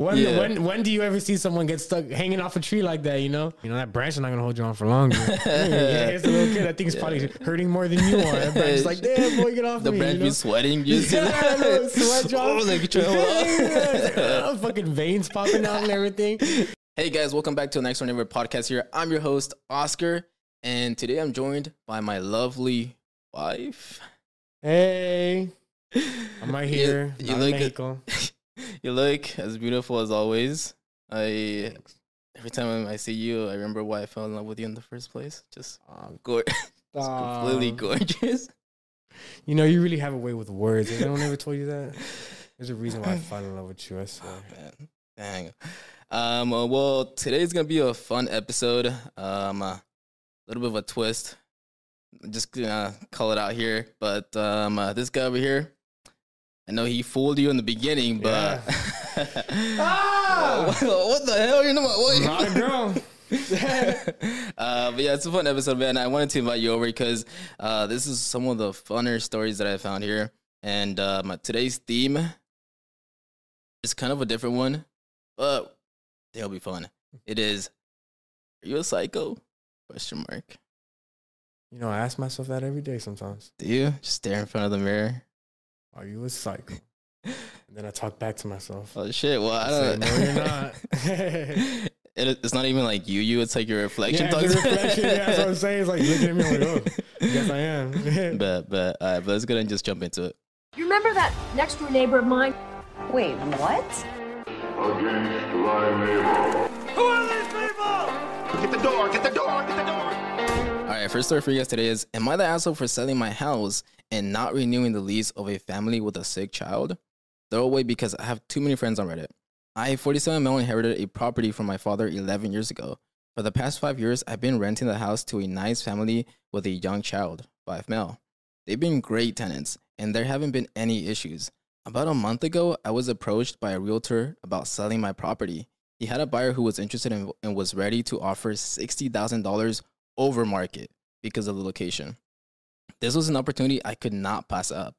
When Yeah. when when do you ever see someone get stuck hanging off a tree like that? You know, you know that branch is not gonna hold you on for long. yeah, it's a little kid. I think it's probably hurting more than you are. That branch is like, damn boy, get off The me. branch you know? be sweating. You see oh, Yeah, that? I know, sweat drop. Oh, like, you trying to. Yeah, fucking veins popping out and everything. Hey guys, welcome back to the Next Door Neighbor podcast here. I'm your host, Oscar, and today I'm joined by my lovely wife. Hey, I'm right here. You, You, you look look Mexico. you look as beautiful as always. I every time I see you, I remember why I fell in love with you in the first place. Just Um, go- just completely um, gorgeous. You know, you really have a way with words. Anyone ever told you that, there's a reason why I fell in love with you. I swear. Oh, man. Dang. Um, uh, well, today's gonna be a fun episode. Um, a little bit of a twist. I'm just gonna call it out here. But um, uh, this guy over here, I know he fooled you in the beginning, but Ah! what, the hell? You know what? Not a girl. uh, but yeah, it's a fun episode, man. I wanted to invite you over because uh, this is some of the funner stories that I found here, and um, today's theme is kind of a different one, but they'll be fun. It is, are you a psycho? Question mark. You know, I ask myself that every day sometimes. Do you just stare in front of the mirror? Are you a psycho? And then I talk back to myself. Oh shit! Well, I I don't. no, you're not. it, it's not even like you. You. It's like your reflection. yeah, it's talks- a reflection. Yeah, that's what I'm saying. It's like looking at me I'm like, oh, yes, I am. but but all right, but let's go ahead and just jump into it. You remember that next door neighbor of mine? Wait, what? against thy neighbor. Who are these people? Get the door, get the door, get the door. All right, first story for you guys today is Am I the asshole for selling my house and not renewing the lease of a family with a sick child? Throw away because I have too many friends on Reddit. I, 47 male, inherited a property from my father 11 years ago. For the past five years, I've been renting the house to a nice family with a young child, five male. They've been great tenants, and there haven't been any issues. About a month ago, I was approached by a realtor about selling my property. He had a buyer who was interested in, and was ready to offer $60,000 over market because of the location. This was an opportunity I could not pass up.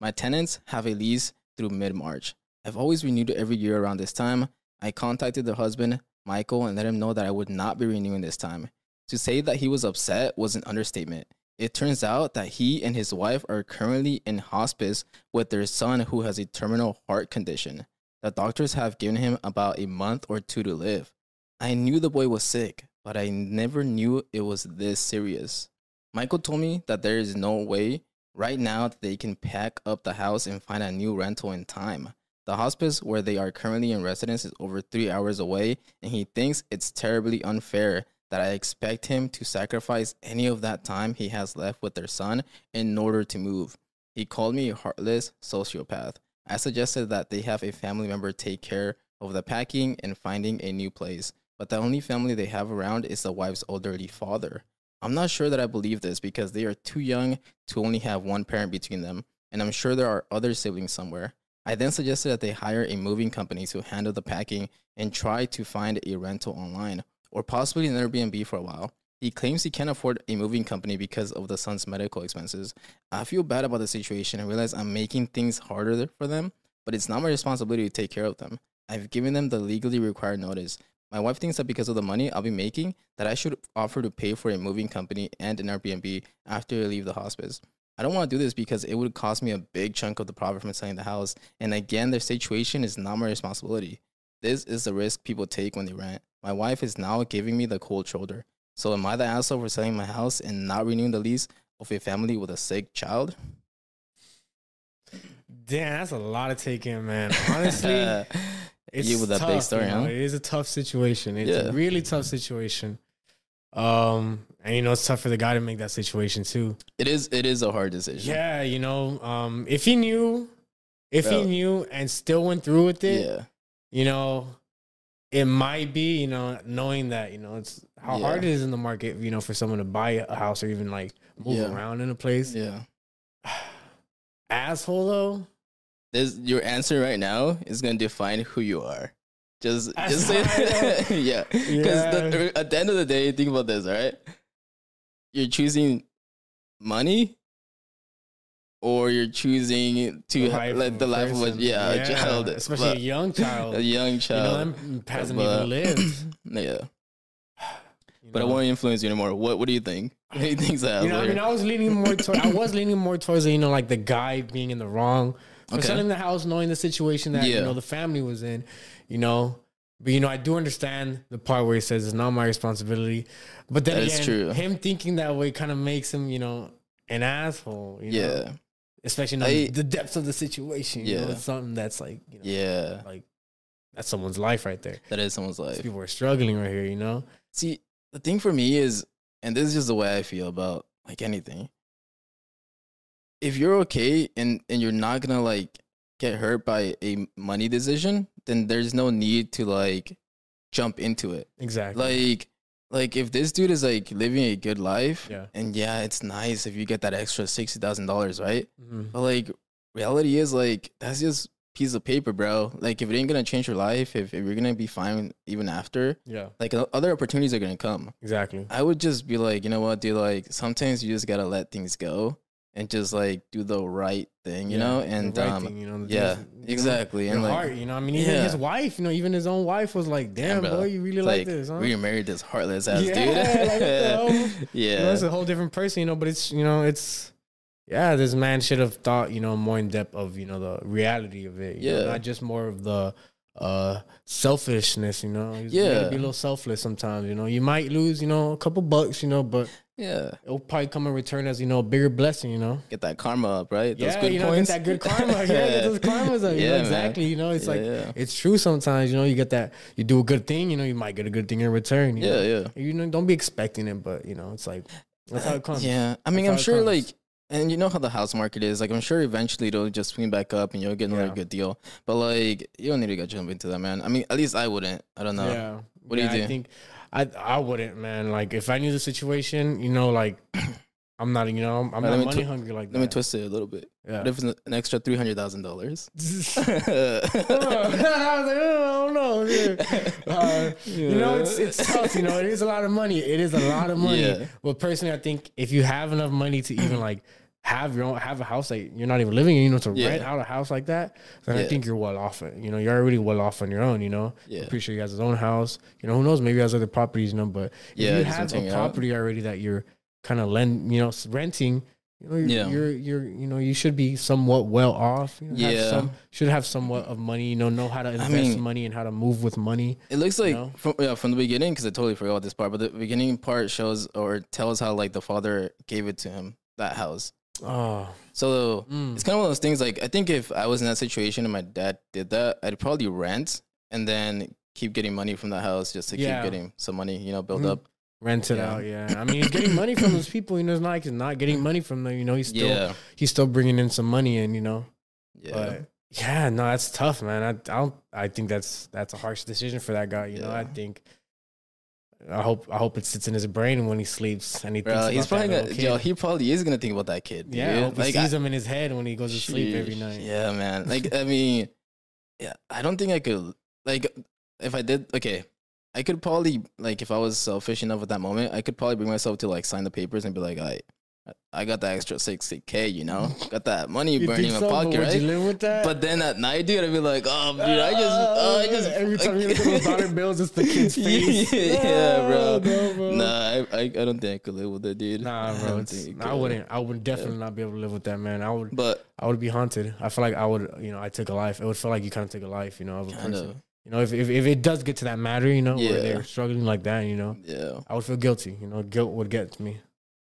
My tenants have a lease through mid March. I've always renewed every year around this time. I contacted the husband, Michael, and let him know that I would not be renewing this time. To say that he was upset was an understatement. It turns out that he and his wife are currently in hospice with their son who has a terminal heart condition. The doctors have given him about a month or two to live. I knew the boy was sick, but I never knew it was this serious. Michael told me that there is no way right now that they can pack up the house and find a new rental in time. The hospice where they are currently in residence is over three hours away, and he thinks it's terribly unfair that I expect him to sacrifice any of that time he has left with their son in order to move. He called me a heartless sociopath. I suggested that they have a family member take care of the packing and finding a new place, but the only family they have around is the wife's elderly father. I'm not sure that I believe this because they are too young to only have one parent between them, and I'm sure there are other siblings somewhere. I then suggested that they hire a moving company to handle the packing and try to find a rental online, or possibly an Airbnb for a while. He claims he can't afford a moving company because of the son's medical expenses. I feel bad about the situation and realize I'm making things harder for them, but it's not my responsibility to take care of them. I've given them the legally required notice. My wife thinks that because of the money I'll be making, that I should offer to pay for a moving company and an Airbnb after I leave the hospice. I don't want to do this because it would cost me a big chunk of the profit from selling the house. And again, their situation is not my responsibility. This is the risk people take when they rent. My wife is now giving me the cold shoulder. So am I the asshole for selling my house and not renewing the lease of a family with a sick child? Damn, that's a lot to take in, man. Honestly, it's you with that tough, big story, you know? huh? It is a tough situation. It's Yeah. a really tough situation. Um, and you know, it's tough for the guy to make that situation too. It is. It is a hard decision. Yeah, you know, um, if he knew, if Bro. he knew and still went through with it, Yeah. you know, it might be, you know, knowing that, you know, it's how Yeah. hard it is in the market, you know, for someone to buy a house or even like move Yeah. around in a place. Yeah. Asshole though. This your answer right now is gonna define who you are. Just, just say, yeah. Because Yeah. Er, at the end of the day, think about this, all right? You're choosing money or you're choosing to ha- Life let of the life of a person. yeah, a child, especially a young child. a young you know, child. hasn't But- even lived. yeah, you but I won't influence you anymore. What What do you think? What do you think's that? You know, I mean, I was leaning more toward. I was leaning more towards you know, like the guy being in the wrong Okay. selling the house, knowing the situation that Yeah. you know the family was in. You know, but you know, I do understand the part where he says it's not my responsibility. But then That again, him thinking that way kind of makes him, you know, an asshole. You know? yeah, especially I- the depths of the situation. You know, Yeah. it's something that's like, you know, yeah, like that's someone's life right there. that is someone's These life. people are struggling right here. You know, See, the thing for me is, and this is just the way I feel about like anything. If you're okay and and you're not gonna like get hurt by a money decision, then there's no need to like jump into it. exactly. Like like if this dude is like living a good life, Yeah. and yeah, it's nice if you get that extra sixty thousand dollars, right? Mhm. But like reality is like that's just piece of paper, bro. Like if it ain't gonna change your life, if, if you're gonna be fine even after, yeah, like other opportunities are gonna come. exactly. I would just be like, you know what, dude? Like sometimes you just gotta let things go and just like do the right thing, you Yeah, know? And right um, thing, you know, yeah, things- you know, exactly. Your And like, heart, you know. I mean, even Yeah. his wife, you know, even his own wife was like, "Damn, bro, boy, you really like, like this, huh?" we married this heartless ass Yeah, dude. like, what the hell? yeah, You know, it's a whole different person, you know. But it's you know, it's yeah. This man should have thought, you know, more in depth of you know the reality of it. you know, Yeah. not just more of the uh selfishness. You know, He's- Yeah. be a little selfless sometimes. You know, you might lose, you know, a couple bucks, you know, but yeah. it'll probably come in return as you know a bigger blessing. You know. Get that karma up, right? Those yeah, good you know, points. get that good karma. Yeah, get those karmas up. You Yeah, know, man. exactly. You know, it's like Yeah. it's true sometimes. You know, you get that you do a good thing. You know, you might get a good thing in return. You Yeah, know? yeah. You know, don't be expecting it, but you know, it's like that's how it comes. Yeah, I mean, That's I'm sure, like, and you know how the house market is. Like, I'm sure eventually it'll just swing back up, and you'll get another Yeah. good deal. But like, you don't need to go jump into that, man. I mean, at least I wouldn't. I don't know. Yeah. What do you Yeah, I think I I wouldn't, man. Like if I knew the situation, you know, like I'm not, you know, I'm, I'm Let not money tw- hungry like Let me twist it a little bit. Yeah. What if it's an extra three hundred thousand dollars? I was like, oh, I don't know. Yeah. Uh, You know, it's it's tough. You know, it is a lot of money. It is a lot of money. Yeah. But personally, I think if you have enough money to even like have your own have a house that you're not even living in, you know, to Yeah. rent out a house like that, then I think you're well off. You know, you're already well off on your own. You know, Yeah. I'm pretty sure he has his own house. You know, who knows? Maybe he has other properties. You know, but if Yeah, you have a it out. property already that you're kind of lend, you know, renting. You know, you're, Yeah. you're, you're, you know, you should be somewhat well off. You know, have Yeah. some, should have somewhat of money. You know, know how to invest mean- money and how to move with money. It looks like know? from yeah from the beginning because I totally forgot this part, but the beginning part shows or tells how like the father gave it to him that house. Oh, So Mm. it's kind of one of those things. Like I think if I was in that situation and my dad did that, I'd probably rent and then keep getting money from the house just to Yeah. keep getting some money, you know, build Mhm. up. rent it Yeah. out. Yeah, I mean, he's getting money from those people. You know, it's not like he's not getting money from them. You know, he's still Yeah, he's still bringing in some money, and you know, yeah, but yeah, no, that's tough, man. I, I don't. I think that's that's a harsh decision for that guy. You know, I think. I hope I hope it sits in his brain when he sleeps and he thinks bro. about He's probably that gonna, yo, he probably is gonna think about that kid. yeah, dude. hope he sees I- him in his head when he goes to sleep every night. Yeah, man. Like, I mean, yeah, I don't think I could. Like, if I did, okay, I could probably like if I was selfish enough at that moment, I could probably bring myself to like sign the papers and be like, I, I got that extra sixty k, you know, got that money burning in my But pocket, would right? you live with that? But then at night, dude, I'd be like, oh, dude, I just, ah, oh, I just every time you look at those dollar bills, it's the kid's face. yeah, bro. Ah, no, bro. Nah, I, I, I don't think I could live with it, dude. Nah, bro. don't I wouldn't. I would definitely not be able to live with that, man. I would. But I would be haunted. I feel like I would. You know, I took a life. It would feel like you kind of took a life. You know, of a kind person. of, You know, if, if if it does get to that matter, you know, Yeah. where they're struggling like that, you know, yeah. I would feel guilty. You know, guilt would get to me.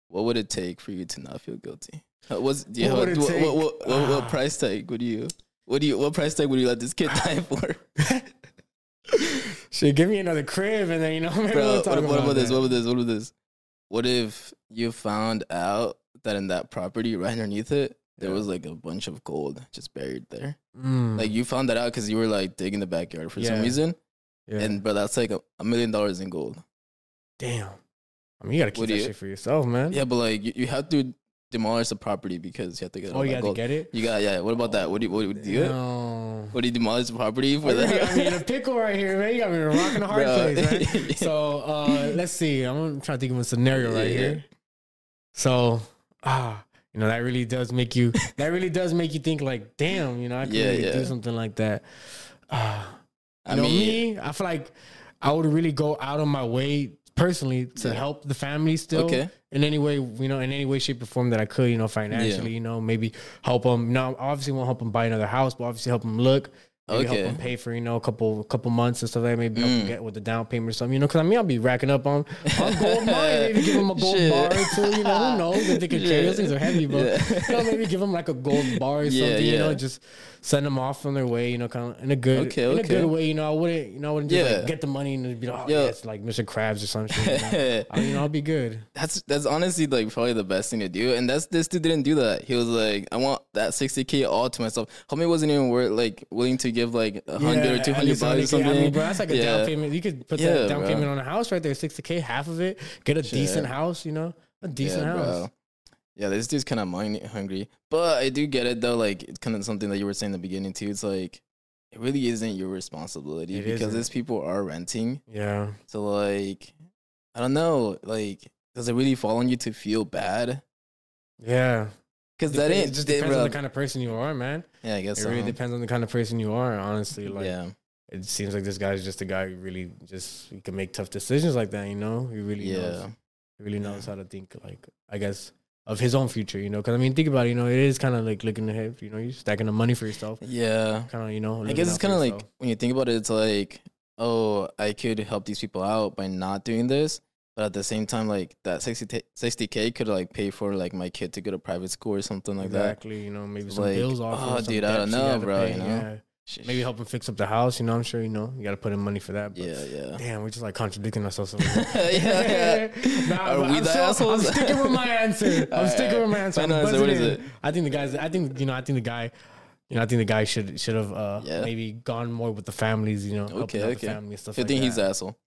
What would it take for you to not feel guilty? What's do you What have, what, what, what, what, what Ah. price tag would you? What do you? What price tag would you let this kid die for? Shit, give me another crib, and then you know, maybe Bro, we'll what, talk what about about this? What about this? What about this? What if you found out that in that property right underneath it there Yeah. was like a bunch of gold just buried there? Mm, Like you found that out because you were like digging the backyard for some reason, yeah. and but that's like a, a million dollars in gold. damn. I mean, you gotta keep What that you- shit for yourself, man. Yeah, but like you, you have to demolish the property because you have to get all Oh, you that got to gold. get it. You got yeah. What about that? What do you what do you do? It? No. What do you demolish the property for You got me in that? a pickle right here, man. You got me in a rock and a hard Bro. place, right? So uh, let's see. I'm trying to think of a scenario right Yeah. here. So, ah, you know that really does make you that really does make you think like, damn, you know, I could Yeah, really yeah. do something like that. Uh, I you know, mean, me, I feel like I would really go out of my way personally to Yeah. help the family still Okay. in any way, you know, in any way, shape, or form that I could, you know, financially, you know, maybe help them. No, obviously won't help them buy another house, but obviously help them look. Maybe Okay. help them pay for you know a couple couple months and stuff like that. Maybe Mm. get with the down payment or something. You know, because I mean I'll be racking up on on gold mine. Maybe give them a gold Shit. bar or two. You know, who knows if they can carry those things are heavy, but Yeah. you know, maybe give them like a gold bar or Yeah, something. You know, just send them off on their way. You know, kind of in a good Okay, in a good way. You know, I wouldn't you know I wouldn't just Yeah. like get the money and be like, oh Yeah. yeah, it's like Mr. Krabs or something. You know? I mean, I'll be good. that's that's honestly like probably the best thing to do. And that's this dude didn't do that. He was like, I want that 60k all to myself. Homie wasn't even worth like willing to give like a hundred or Yeah, two at hundred bucks or 100K. something. I mean, bro, that's like a Yeah. down payment. You could put Yeah, that down bro. payment on a house right there, sixty k, half of it. Get a decent house, you know, a decent house. bro. Yeah, this dude's kind of money hungry, but I do get it though. Like, it's kind of something that you were saying in the beginning too. It's like it really isn't your responsibility It because isn't. these people are renting. Yeah, So like, I don't know. Like, does it really fall on you to feel bad? yeah. Because that ain't it just depends on the kind of person you are, man. Yeah, I guess It so. really huh? depends on the kind of person you are. Honestly, like yeah, it seems like this guy's just a guy who really just he can make tough decisions like that. You know, he really knows. yeah, He really knows how to think. Like I guess of his own future. You know, because I mean, think about it. You know, it is kind of like looking ahead. You know, you're stacking the money for yourself. yeah. Kind of, you know. I guess it's kind of like when you think about it, it's like, oh, I could help these people out by not doing this, but at the same time, like that 60 k could like pay for like my kid to go to private school or something like that. exactly. You know, maybe some Like, bills off. oh, or dude, I don't know, bro, pay, you know? yeah. Maybe help him fix up the house. You know, I'm sure you know you got to put in money for that. But Yeah, yeah. Damn, we're just like contradicting ourselves. a yeah. Nah, Are we I'm the still- assholes? I'm sticking with my answer. I'm Alright, sticking with my answer. What is it? I think the guys. I think you know. I think the guy. You know, I think the guy should should have uh, Yeah. maybe gone more with the families. You know, Okay, okay. the family stuff I like think that. he's asshole.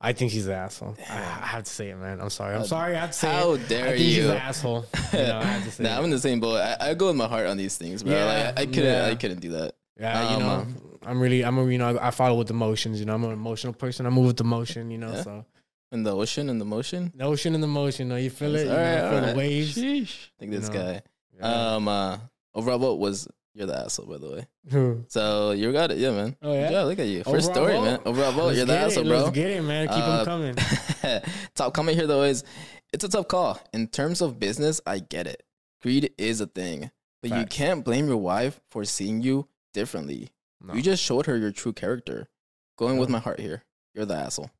I think he's an asshole. I, I have to say it, man. I'm sorry. I'm Uh, sorry. I have to say how it. dare I think he's an asshole. You know, I have to say Nah, it. I'm in the same boat. I, I go with my heart on these things, bro. Yeah, like, I couldn't, yeah. I couldn't do that. Yeah, you Um, know, uh, I'm really, I'm a, you know, I follow with emotions. You know, I'm an emotional person. I move with emotion. You know, Yeah. so In the ocean, in the motion. the ocean and the motion. No, you feel it. You All right, know, feel right. the waves. Sheesh. I think this You know, guy. Um, uh, overall vote was you're the asshole, by the way. Who? So you got it, yeah, man. Oh, yeah? yeah. Look at you. First Overall story, vote? man. Overall vote, Let's you're the asshole, it. bro. Let's get it, man. Keep Uh, them coming. Top comment here though is it's a tough call. In terms of business, I get it. Greed is a thing, but you can't blame your wife for seeing you differently. No. You just showed her your true character. Going with my heart here. You're the asshole.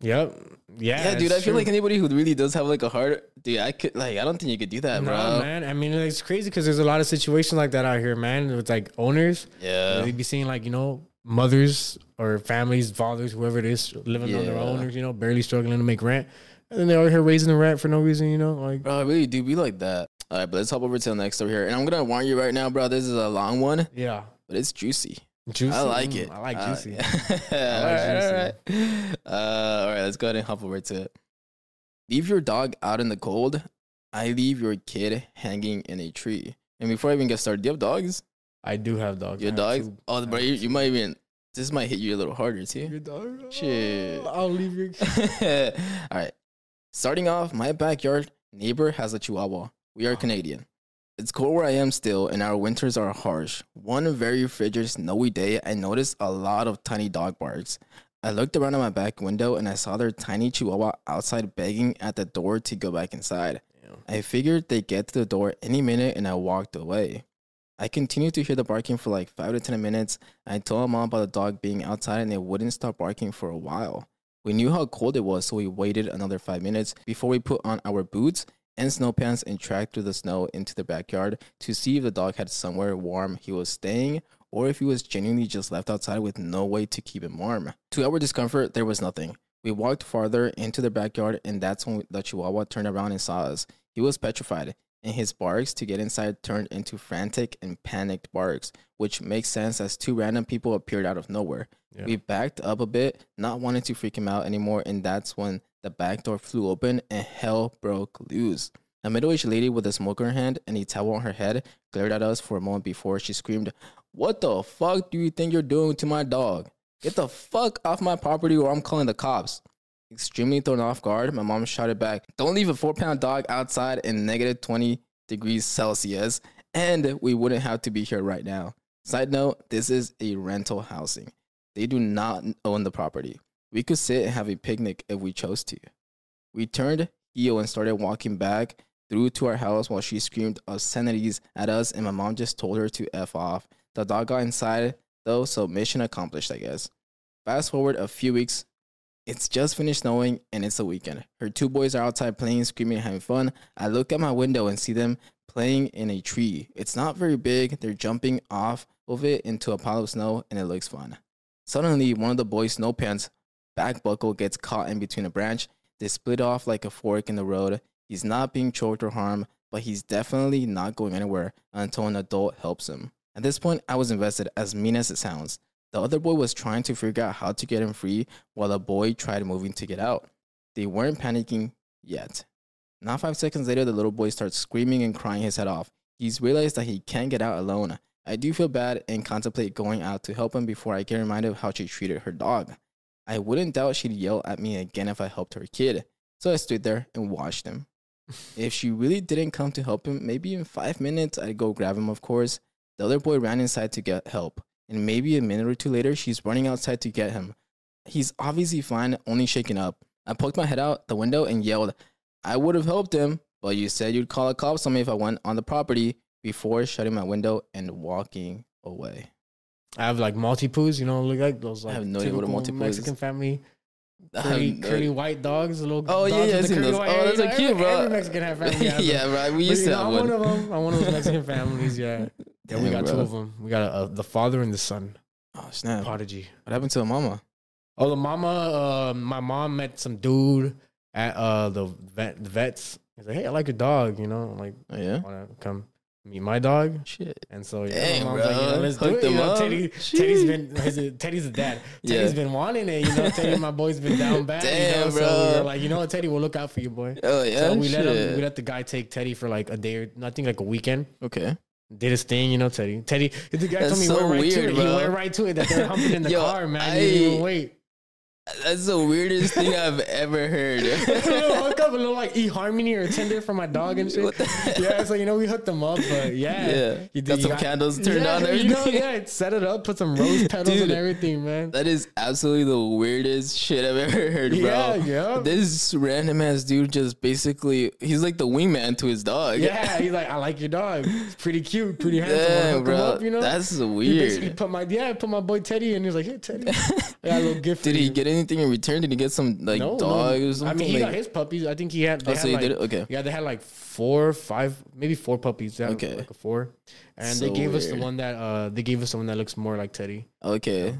Yep. Yeah. Yeah, dude. I feel true. like anybody who really does have like a heart, dude. I could like. I don't think you could do that, Nah, bro. man. I mean, it's crazy because there's a lot of situations like that out here, man. With like owners, Yeah. they be seeing like you know mothers or families, fathers, whoever it is, living on their Yeah. own, or, you know, barely struggling to make rent, and then they're out here raising the rent for no reason, you know, like. Bro, I really do be like that. All right, but let's hop over to the next over here. And I'm gonna warn you right now, bro. This is a long one, Yeah, but it's juicy. Juicy. I like Mm, it. I like Uh, juicy. all right, all right. Uh, all right, let's go ahead and hop over to it. Leave your dog out in the cold. I leave your kid hanging in a tree. And before I even get started, do you have dogs? I do have dogs. Your dogs? Oh, bro, you, you might even. This might hit you a little harder too. Your dog. Shit. Oh, I'll leave your. All right. Starting off, my backyard neighbor has a chihuahua. We Oh. are Canadian. It's cold where I am still, and our winters are harsh. One very frigid, snowy day, I noticed a lot of tiny dog barks. I looked around at my back window and I saw their tiny chihuahua outside begging at the door to go back inside. I figured they'd get to the door any minute and I walked away. I continued to hear the barking for like 5 to 10 minutes. I told my mom about the dog being outside and it wouldn't stop barking for a while. We knew how cold it was, so we waited another 5 minutes before we put on our boots and snow pants and tracked through the snow into the backyard to see if the dog had somewhere warm he was staying or if he was genuinely just left outside with no way to keep him warm. To our discomfort, there was nothing. We walked farther into the backyard, and that's when the chihuahua turned around and saw us. He was petrified, and his barks to get inside turned into frantic and panicked barks, which makes sense as two random people appeared out of nowhere. Yeah. We backed up a bit, not wanting to freak him out anymore, and that's when the back door flew open and hell broke loose. A middle aged lady with a smoke in her hand and a towel on her head glared at us for a moment before she screamed, What the fuck do you think you're doing to my dog? Get the fuck off my property or I'm calling the cops. Extremely thrown off guard, my mom shouted back, Don't leave a four pound dog outside in negative 20 degrees Celsius, and we wouldn't have to be here right now. Side note, this is a rental housing. They do not own the property. We could sit and have a picnic if we chose to. We turned heel and started walking back through to our house while she screamed obscenities at us, and my mom just told her to F off. The dog got inside, though, so mission accomplished, I guess. Fast forward a few weeks, it's just finished snowing and it's a weekend. Her two boys are outside playing, screaming, having fun. I look at my window and see them playing in a tree. It's not very big. They're jumping off of it into a pile of snow and it looks fun. Suddenly, one of the boys' snow pants back buckle gets caught in between a branch. They split off like a fork in the road. He's not being choked or harmed, but he's definitely not going anywhere until an adult helps him. At this point, I was invested, as mean as it sounds. The other boy was trying to figure out how to get him free while the boy tried moving to get out. They weren't panicking yet. Not five seconds later, the little boy starts screaming and crying his head off. He's realized that he can't get out alone. I do feel bad and contemplate going out to help him before I get reminded of how she treated her dog. I wouldn't doubt she'd yell at me again if I helped her kid. So I stood there and watched him. if she really didn't come to help him, maybe in five minutes I'd go grab him, of course. The other boy ran inside to get help, and maybe a minute or two later, she's running outside to get him. He's obviously fine, only shaken up. I poked my head out the window and yelled, I would have helped him, but you said you'd call a cops on me if I went on the property before shutting my window and walking away. I have like Maltipoos, you know, look like those like have no idea what a Maltipoo is. Mexican family. Curly, no- curly white dogs, little Oh, dogs yeah, yeah, I've the seen those. Oh, those are cute, every, bro. Every Mexican have family. yeah, right. We used you to know, have I'm one. of them. I'm one of those Mexican families. Yeah, yeah. We Damn, got two of them. We got a, a, the father and the son. Oh snap! What happened to a mama? Oh, the mama. Uh, my mom met some dude at uh the vet. The vets. He's like, hey, I like your dog. You know, I'm like, Oh yeah. wanna come meet my dog? Shit. And so yeah, Dang, my mom's like, you know, let's do it. You know. Teddy, Teddy's been his, Teddy's the dad. Yeah. Teddy's been wanting it. You know, Teddy, my boy's been down bad. you Damn, know, So bro. we were like, you know what, Teddy, we'll look out for you, boy. Oh yeah. so we shit. let him. We let the guy take Teddy for like a day or I think like a weekend. okay. Did his thing, you know, Teddy. Teddy, the guy That's told me so went right weird, to it. He went right to it that they're humping in the Yo, car, man. He didn't even wait. That's the weirdest thing I've ever heard. a little hookup, a little like eHarmony or Tinder for my dog and shit. Yeah, so you know we hooked them up, but yeah, Yeah. you Got some candles turned yeah, on and You know, yeah, set it up, put some rose petals Dude. and everything, man. That is absolutely the weirdest shit I've ever heard, bro. Yeah, yeah. This random ass dude just basically he's like the wingman to his dog. Yeah, he's like, I like your dog. It's pretty cute, pretty handsome. Hook bro. up, you know? That's He basically put my yeah, I put my boy Teddy, and he was like, "Hey, Teddy, I got a little gift." Did he you. get anything in return? Did he get some like no, dog no. or something? I mean, he like, got his puppies. I think he had. They Oh, had so like, did it? Okay. Yeah, they had like four, five, maybe four puppies. They had Okay. like a four, and they So gave us the one that uh they gave us the one that looks more like Teddy. okay.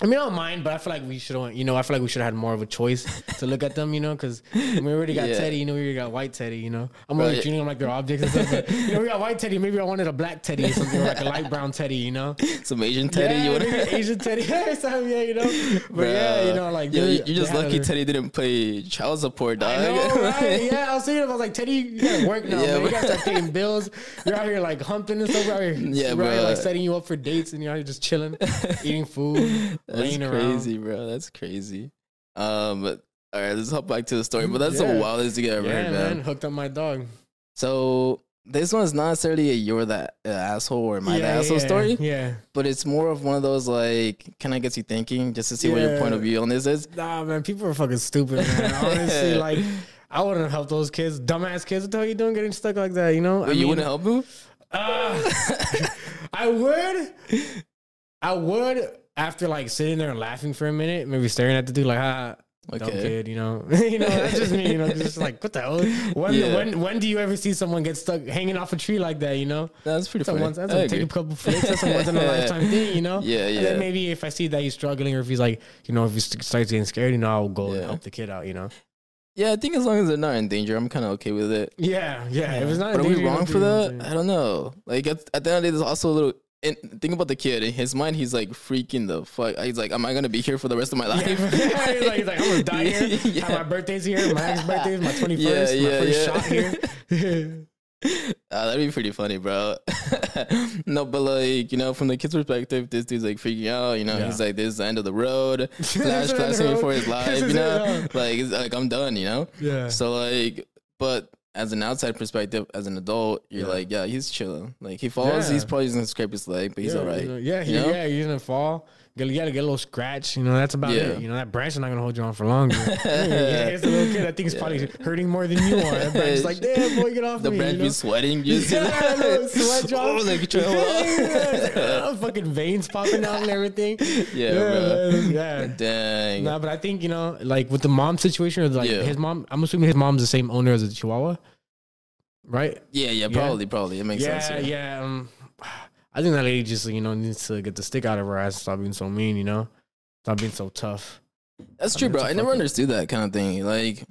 I mean, I don't mind, but I feel like we should, you know, I feel like we should have had more of a choice to look at them, you know, because we already got Yeah. Teddy, you know, we already got white Teddy, you know. I'm Right. already treating them like they're objects and stuff, but you know, we got white Teddy. Maybe I wanted a black Teddy or something, or like a light brown Teddy, you know. Some Asian Teddy. yeah, you maybe Asian Teddy, yeah, so, yeah, you know. But yeah, you know, like Yo, you- you're just lucky Teddy didn't pay child support, dog. I know, right? Yeah, I was thinking, I was like, Teddy, you gotta work now, Yeah, man. You gotta start paying bills. You're out here like humping and stuff. We're out here, Yeah, we're out here, bro. like setting you up for dates, and you're out here just chilling, eating food, That's laying around. crazy, bro. That's crazy. Um, but, all right, let's hop back to the story. But that's the wildest thing I've ever Yeah, heard, man. man. Hooked up my dog. So this one's not necessarily a you're that uh, asshole or my the asshole yeah, story, Yeah. but it's more of one of those like, can I get you thinking just to see what your point of view on this is? Nah, man. People are fucking stupid, man. Honestly, like, I wouldn't have helped those kids, dumbass kids. What the hell you doing getting stuck like that? You know? Wait, you wouldn't help him? Uh, I would. I would after like sitting there and laughing for a minute, maybe staring at the dude like, ah, dumb Okay. kid, you know. you know, that's just me. You know, just like what the hell? When Yeah. when when do you ever see someone get stuck hanging off a tree like that? You know. That's pretty That's a funny. once, that's I a, take a couple flicks. That's a once in a lifetime thing, you know. Yeah, And yeah. then maybe if I see that he's struggling, or if he's like, you know, if he starts getting scared, you know, I'll go and help the kid out. You know. Yeah, I think as long as they're not in danger, I'm kind of okay with it. Yeah, yeah. If it's not, But are we wrong for that? I don't know. Like at, at the end of the day, there's also a little. And think about the kid. In his mind, he's like freaking the fuck. He's like, "Am I gonna be here for the rest of my life?" Yeah, he's, like, he's like, I'm gonna die here. Yeah. Have my birthday's here. My birthday is my 21st. Yeah, my first yeah. shot here. Uh, that'd be pretty funny, bro. no, but like you know, from the kid's perspective, this dude's like freaking out. You know, Yeah. he's like, "This is the end of the road." Flash is the end of blasting the for his life. You know, like it's like I'm done. You know. yeah. So like, but as an outside perspective, as an adult, you're Yeah. like, yeah, he's chilling. Like he falls, he's probably just gonna scrape his leg, but he's yeah, all right. Yeah, he, you know? yeah, he's gonna fall. Get, yeah, get a little scratch. You know, that's about Yeah. it. You know, that branch is not gonna hold you on for long. yeah, it's a little kid. I think it's probably hurting more than you are. That branch is like, damn, boy, get off The me. branch you be sweating, just Yeah, know, sweat drop. Oh, like trying to hold on. yeah, yeah, fucking veins popping out and everything. Yeah, bro. yeah. Dang. No, but I think you know, like with the mom situation, or like Yeah. his mom. I'm assuming his mom's the same owner as the Chihuahua, right? yeah, yeah, probably, probably. It makes yeah, sense. yeah. Um, I think that lady just you know needs to get the stick out of her ass. and Stop being so mean. You know, stop being so tough. That's I true, bro. I never understood that kind of thing. Like,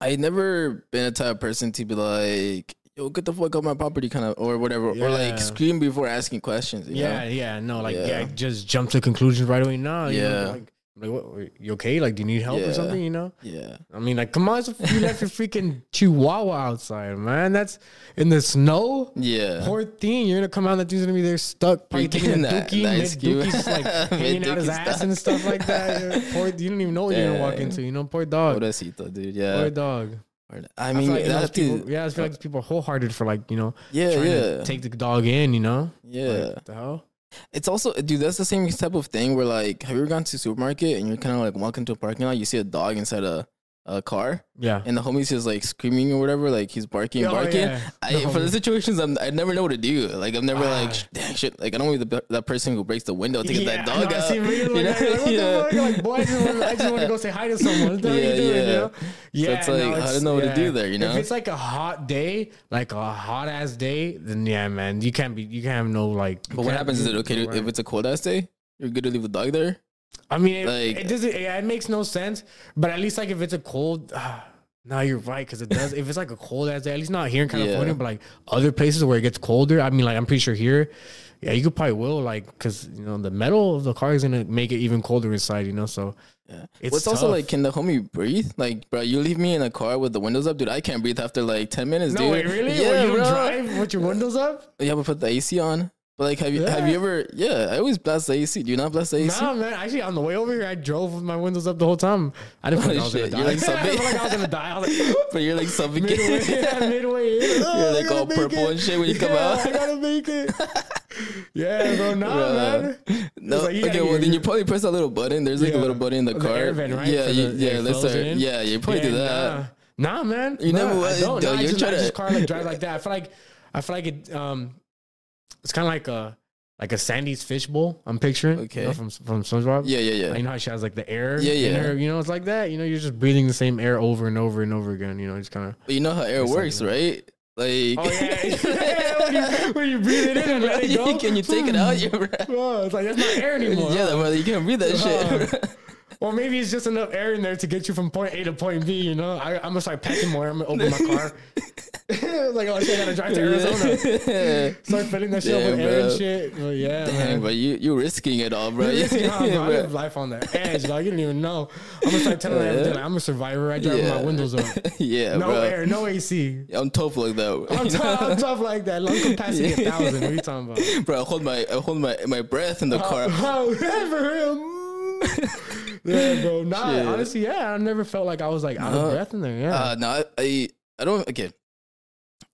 I never been a type of person to be like, "Yo, get the fuck off my property," kind of, or whatever, or like scream before asking questions. you Yeah, know? yeah. No, like Yeah. yeah. just jump to conclusions right away. No, you know, Yeah. like, like what? You okay? Like, do you need help Yeah. or something? You know. yeah. I mean, like, come on, a- you left your freaking Chihuahua outside, man. That's in the snow. Yeah. Poor thing, you're gonna come out. That dude's gonna be there stuck, probably Freaking taking a that- dookie, nice dookie's like hanging out his Mid-dookie ass and stuff like that. Yeah, Poor, you don't even know what you're gonna walk into. You know, poor dog. Pobrecito, dude. Yeah. Poor dog. I I mean, feel like that people, dude- yeah, I feel like people are wholehearted for like you know yeah, yeah, to take the dog in. You know, yeah. Like, what the hell. It's also, dude, that's the same type of thing where, like, have you ever gone to supermarket and you're kind of like walking to a parking lot, you see a dog inside a, a car, Yeah. and the homie's is like screaming or whatever, like he's barking, Oh, barking. yeah. I, The for the situations, I'm, I never know what to do. Like, I'm never like, Ah. dang shit. Like, I don't want to be the, that person who breaks the window to get that dog out. see you know? like, what the Yeah. fuck? Like, boy, I just, want, I just want to go say hi to someone. What the hell Yeah, you doing, yeah. you know? So Yeah, it's like, I don't know what to do there, you know? If it's like a hot day, like a hot ass day, then yeah, man, you can't be, you can't have no like. But what happens is it okay to, if it's a cold ass day? You're good to leave the dog there? I mean, it, like- it doesn't. Yeah, it makes no sense. But at least like if it's a cold. Uh, no, you're right because it does. if it's like a cold ass day, at least not here in California, Yeah. but like other places where it gets colder. I mean, like I'm pretty sure here, yeah, you could probably will like because you know the metal of the car is gonna make it even colder inside. You know, so Yeah. It's What's also like, can the homie breathe? Like, bro, you leave me in a car with the windows up, dude. I can't breathe after like 10 minutes, no dude. wait, really? Yeah, When you bro. drive with your windows up? Yeah, but put the AC on. But like, have you have you ever? Yeah, I always blast the AC. Do you not blast the AC? Nah, man. Actually, on the way over here, I drove with my windows up the whole time. I didn't feel like I was Oh, Shit, gonna you're die. like I didn't feel something- like I was gonna die. I was like, But you're like suffocating. midway, yeah, midway. in. Oh, You're like all purple it. and shit when you come Yeah, out. I gotta make it. yeah, bro. Nah, Bruh. man. No, like, okay, well then you probably press that little button. There's like a little button in the The car. air vent, right? Yeah, you, yeah. Let's start. Yeah, you probably do that. Nah, man. You nah, never I don't. Nah, I You're just, trying to- just car like drive like that. I feel like I feel like it. Um, it's kind of like a like a Sandy's fishbowl. I'm picturing. you Okay. know, from from SpongeBob. Yeah, yeah, Like, yeah. you know how she has like the air. Yeah, in yeah. her, you know, it's like that. You know, you're just breathing the same air over and over and over again. You know, just kind of. You know how air works, like- right? Like, Oh yeah. when, you, when you breathe it in and let it go. can you take it out? Hmm. You're right. Oh, it's like that's not air anymore. Yeah, brother, you can't breathe that shit. Or maybe it's just enough air in there to get you from point A to point B. You know, I, I'm gonna start packing more. I'm gonna open my car. like, oh shit, I gotta drive to Arizona. Start filling that shit up Damn, with air and shit. Well, yeah, Dang, man. but you you risking it all, bro. You're risking- nah, bro, I live life on the edge, dog. You don't even know. I'm gonna start telling Yeah. everything. Like, I'm a survivor. I drive with my windows up. yeah, No bro. air, no AC. I'm tough like that. I'm, tough, I'm tough like that. Lung capacity a thousand. What are you talking about? bro, I hold my I hold my my breath in the car. Oh, for real. Mm. yeah, bro. Nah, Shit. honestly, yeah. I never felt like I was like out No. of breath in there. Yeah. Uh, no, I, I I don't. Okay,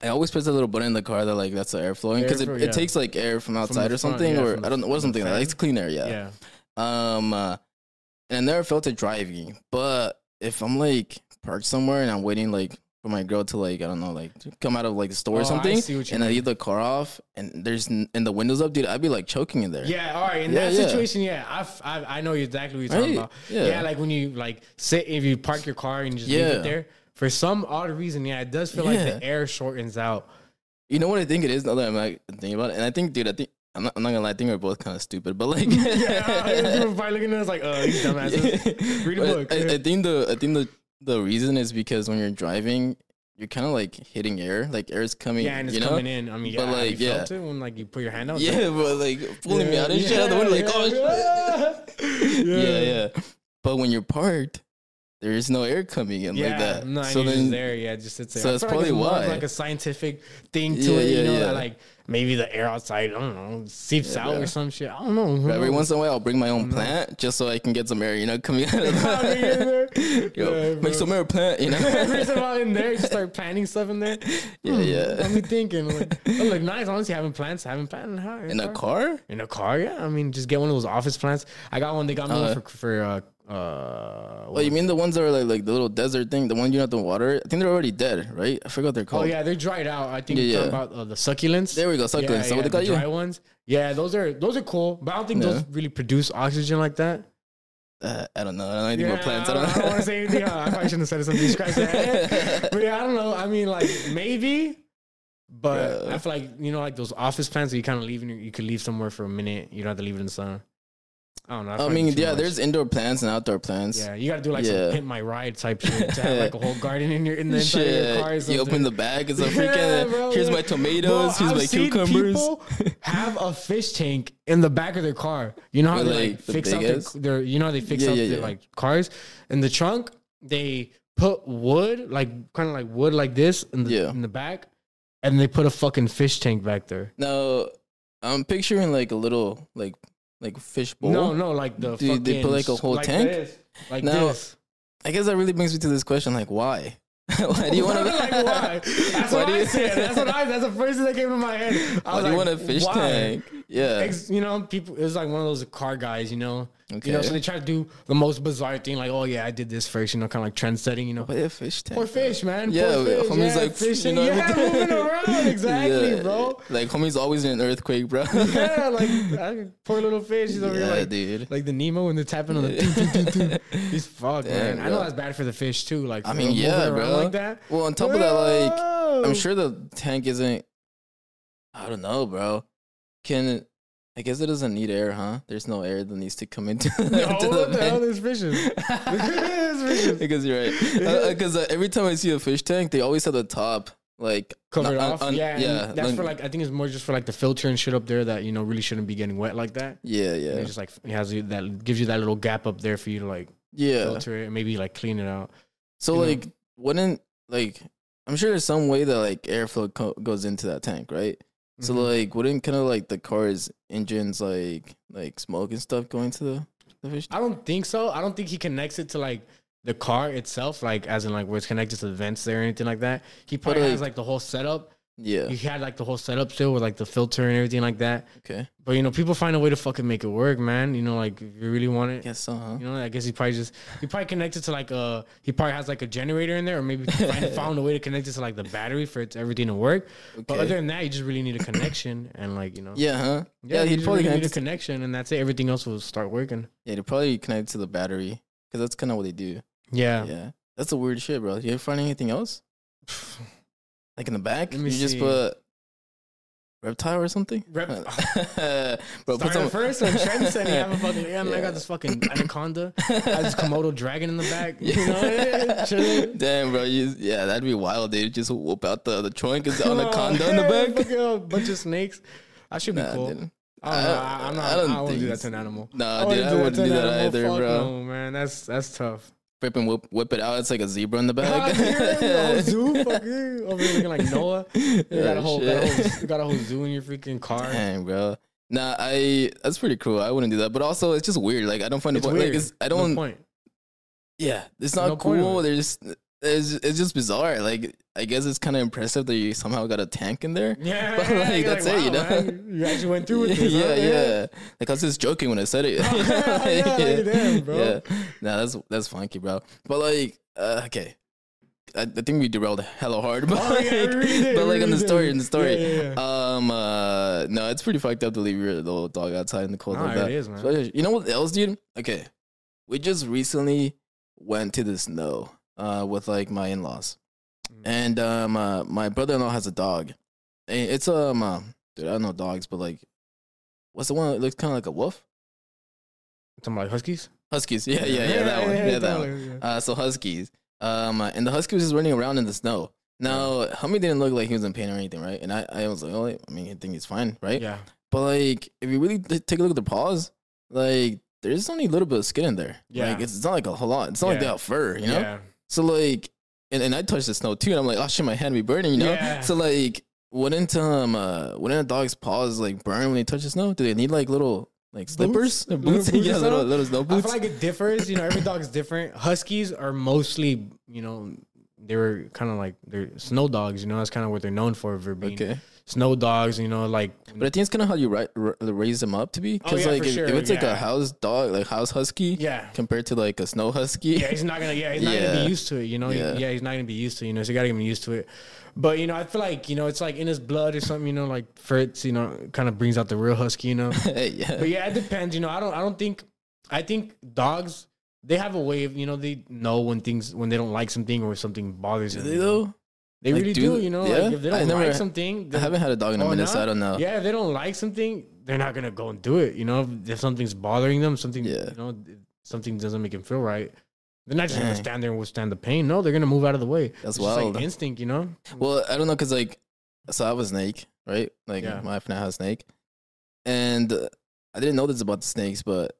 I always press a little button in the car that like that's the air flowing because it, Airflow, it takes like air from outside or front, something, yeah, or I don't know, from what something like that. It's clean air, yeah. yeah. Um, uh, and I never felt it driving, but if I'm like parked somewhere and I'm waiting like for my girl to like I don't know like come out of like the store Oh, or something, see what you and I leave the car off and there's n- and the windows up, dude, I'd be like choking in there. Yeah, all right. In Yeah, that yeah. situation, yeah, I've, I've, I know exactly what you're talking Right, about. yeah. Yeah. like when you like sit, if you park your car and you just leave it there, for some odd reason, yeah, it does feel like the air shortens out. You know what I think it is now that I'm like thinking about it, and I think, dude, I think. I'm not, I'm not gonna lie. I think we're both kind of stupid, but like, yeah, people probably looking at us like, oh, these dumbasses. Read a But book. I. I think the I think the the reason is because when you're driving, you're kind of like hitting air, like air is coming. yeah, and it's you know? coming in. I mean, yeah, But, like, have you felt yeah. it when like you put your hand out. Yeah, but like pulling me out and shit out the window, like oh shit. yeah, Yeah, yeah. But when you're parked, there is no air coming in Yeah, like that. no, so then there, yeah, just sits there. so that's like probably it's of why. like a scientific thing to Yeah, it, you yeah, know, yeah. that like maybe the air outside, I don't know, seeps Yeah, out or some shit. I don't know. Every once in a while, I'll bring my own plant just so I can get some air, you know, coming out of the Yo, Yeah, make bro. some air plant, you know. Every time I'm in there, you start planting stuff in there. yeah, yeah. Got me thinking, like, oh, look nice. Honestly, having plants, having plants in, a- In a car? In a car, yeah. I mean, just get one of those office plants. I got one. They got me Uh, one for for uh uh. Oh, you mean the ones that are like like the little desert thing, the one you don't have to water? I think they're already dead, right? I forgot they're called. Oh yeah, they're dried out. I think Yeah, you're talking yeah. about uh, the succulents. There we go, succulents. Yeah, Is that what they call the you? dry ones. Yeah, those are those are cool, but I don't think Yeah. those really produce oxygen like that. Uh, I don't know. I don't know anything Yeah, about plants. I I don't, don't, want to say anything. I probably shouldn't have said something. Scratch that. but yeah, I don't know. I mean, like maybe, but Bruh. I feel like you know, like those office plants that you kind of leave in. your- You could leave somewhere for a minute. You don't have to leave it in the sun. I don't know. I mean, yeah, much. there's indoor plants and outdoor plants. Yeah, you got to do like Yeah. some pimp my ride type shit to have like a whole garden in your in the inside of your car. You open the bag, it's a Yeah, freaking. bro, here's my tomatoes. Bro, here's I've my cucumbers. People have a fish tank in the back of their car. You know how With, they like, the fix out their, their you know how they fix Yeah, out yeah, their yeah. like cars in the trunk. They put wood like kind of like wood like this in the Yeah. in the back, and they put a fucking fish tank back there. Now, I'm picturing like a little like like fish bowl. No, no, like the Dude, they put, like, a whole tank? this, like No. this. I guess that really brings me to this question: like, why? why do you want to? like why? That's Why what I you- said. That's what I. That's the first thing that came to my head. I Why was do you like, want a fish why? tank? Yeah. Ex- you know, people. It was like one of those car guys. You know. Okay. You know, so they try to do the most bizarre thing, like, oh yeah, I did this first. You know, kind of like trend setting. You know, Why a fish tank? poor bro? fish, man. Yeah, poor fish. homie's yeah, like, fishing. you know, yeah, moving around. Exactly, Yeah. bro. Like, homie's always in an earthquake, bro. Yeah, like I- poor little fish. He's over here like, dude. like the Nemo when they're tapping on the. doo, doo, doo, doo. He's fucked, Damn, man. I know bro. that's bad for the fish too. Like, I mean, yeah, bro. Like that. Well, on top of that, like, I'm sure the tank isn't. I don't know, bro. Can I guess it doesn't need air, huh? There's no air that needs to come into, No, into what the the hell? There's fishes. There's fishes. because you're right. Because uh, every time I see a fish tank, they always have the top like covered un- off. un- yeah, yeah, yeah. That's un- for like I think it's more just for like the filter and shit up there that you know really shouldn't be getting wet like that. yeah, And yeah, It just like it has you, that gives you that little gap up there for you to like yeah. filter it and maybe like clean it out. So you know. like, wouldn't like I'm sure there's some way that like airflow co- goes into that tank, right? So Mhm. like, wouldn't kind of like the car's engines like like smoke and stuff going to the, the fish? I don't think so. I don't think he connects it to like the car itself, like as in like where it's connected to the vents there or anything like that. He probably like- has like the whole setup. Yeah. He had like the whole setup still with like the filter and everything like that. Okay. But you know, people find a way to fucking make it work, man. You know, like if you really want it. Guess so, huh? You know, I guess he probably just he probably connected to like a he probably has like a generator in there, or maybe he find, found a way to connect it to like the battery for it to, everything to work. But other than that, you just really need a connection and like you know, Yeah, huh? yeah, Yeah, he'd probably really need a connection, and that's it. Everything else will start working. yeah, he'd probably connect to the battery because that's kind of what they do. Yeah, Yeah, that's a weird shit, bro. You ever find anything else? Like in the back, Let you me just put reptile or something. Rep- bro, put some first on trends, and you have a fucking yeah, man, I got this fucking anaconda, I have this Komodo dragon in the back. You know, chilling. Damn, bro. You, yeah, that'd be wild, dude. Just whoop out the, the trunk and anaconda in the Yeah, back. fucking a bunch of snakes. That should be Nah, cool. dude. I don't know. I- I, I'm not. I I don't don't, want to think do that to an animal. Nah, wouldn't dude, I wouldn't to do an that animal. either, Fuck bro. No, man, that's that's tough. Rip and whip, whip it out. It's like a zebra in the yeah, the zoo, fuck you. Over here looking like Noah. You got Yeah, a oh, whole, got a whole, you got a whole zoo in your freaking car. Dang, bro. Nah, I that's pretty cool. I wouldn't do that, but also it's just weird. Like I don't find It's the point. weird. Like it's, I don't. point. yeah, it's not No cool. There's it's it's just bizarre. Like I guess it's kind of impressive that you somehow got a tank in there. Yeah, But, like, that's it, you know? man, you actually went through with this. yeah, huh? yeah. Like I was just joking when I said it. Yeah, like, damn, bro. Yeah. Nah, that's that's funky, bro. But like, uh, okay. I, I think we derailed hella hard, but Oh, yeah, like, really did, but like on the story, did. in the story, Yeah, yeah, yeah. um, uh, no, it's pretty fucked up to leave your little dog outside in the cold Nah, like it that. is, man. Especially- You know what else, dude? Okay, we just recently went to the snow, uh, with like my in laws, Mm. and um, uh, my brother in law has a dog. And It's um, uh, dude, I don't know dogs, but like, what's the one that looks kind of like a wolf? Talking about huskies. Huskies, yeah, yeah, yeah, that one, yeah, that one. yeah. Uh, so huskies. Um, uh, and the husky was just running around in the snow. Now, Hummy didn't look like he was in pain or anything, right? And I, I was like, oh, I mean, I think he's fine, right? Yeah. But like, if you really take a look at the paws, like, there's only a little bit of skin in there. Yeah. Like, it's, it's not like a whole lot. It's not like they have fur, you know? Yeah. So like, and, and I touched the snow too, and I'm like, oh shit, my hand be burning, you know? Yeah. So like, wouldn't um uh wouldn't a dog's paws like burn when they touch the snow? Do they need like little like slippers? Little Boots? boots or yeah, little little snow I boots. feel like it differs. You know, every dog's different. Huskies are mostly, you know, they were kind of like they're snow dogs. You know, that's kind of what they're known for for being okay, snow dogs. You know, like but I think it's kind of how you ri- r- raise them up to be. Because Oh, yeah, like for if, sure, if it's like a house dog, like house husky, yeah. compared to like a snow husky, Yeah, he's not gonna. Yeah, he's not gonna be used to it. You know. Yeah. Yeah. he's not gonna be used to. it, You know, so you gotta get him used to it. But you know, I feel like you know, it's like in his blood or something. You know, like Fritz. You know, kind of brings out the real husky. You know. yeah, But yeah, it depends. You know, I don't. I don't think. I think dogs. They have a way of. You know, they know when things when they don't like something or something bothers do them. they you know? though? They Like, really do- do. You know, yeah? like if they don't don't never- like something, I haven't had a dog in a Oh, minute, so? I don't know. Yeah, if they don't like something, they're not gonna go and do it. You know, if something's bothering them, something, Yeah. you know, something doesn't make them feel right. They're not just gonna stand there and withstand the pain. No, they're gonna move out of the way. That's It's just wild. like instinct, you know. Well, I don't know, cause like, so I have a snake, right? Like Yeah. my wife now has a snake, and uh, I didn't know this about the snakes, but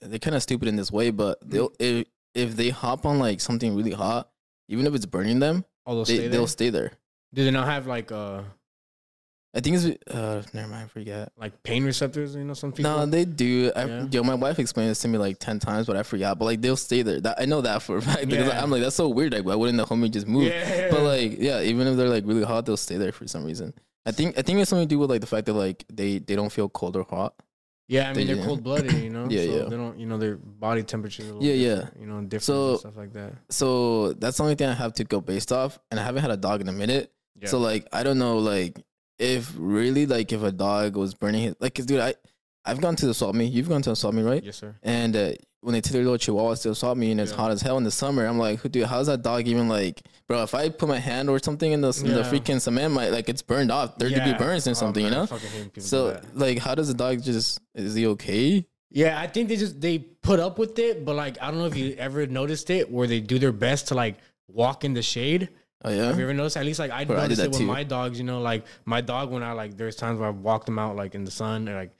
they're kind of stupid in this way. But Mm-hmm. they'll if if they hop on like something really hot, even if it's burning them, All those they stay there. they'll stay there. Do they not have like uh I think it's uh never mind, I forget. like pain receptors? You know, some people. No, they do. I, Yeah. Yo, my wife explained this to me like ten times, but I forgot. But like they'll stay there. That, I know that for a fact. Because Yeah. I'm like, that's so weird. Like, why wouldn't the homie just move? yeah, But like, yeah, even if they're like really hot, they'll stay there for some reason. I think I think it's something to do with like the fact that like they they don't feel cold or hot. Yeah. I mean, they- they're cold blooded. You know. Yeah, so yeah. They don't. You know, their body temperature. Is a little Yeah, yeah. You know, different So- and stuff like that. So that's the only thing I have to go based off, and I haven't had a dog in a minute. Yeah. So like, I don't know like if really like if a dog was burning his like, 'cause, dude, I I've gone to the swap meet. You've gone to the swap meet, right? yes, sir. And uh, when they take their little chihuahuas to the swap meet and it's Yeah. hot as hell in the summer, I'm like, dude, how's that dog even like, bro? If I put my hand or something in the in the freaking cement, my like it's burned off, third degree Yeah. burns or Oh, something, man, you know? fucking hate people do So like, how does the dog just is he okay? Yeah, I think they just they put up with it, but like I don't know if you ever noticed it where they do their best to like walk in the shade. Oh yeah, Have you ever noticed? At least like I Bro, I noticed it with too. my dogs. You know, like my dog when I like there's times where I've walked them out like in the sun and like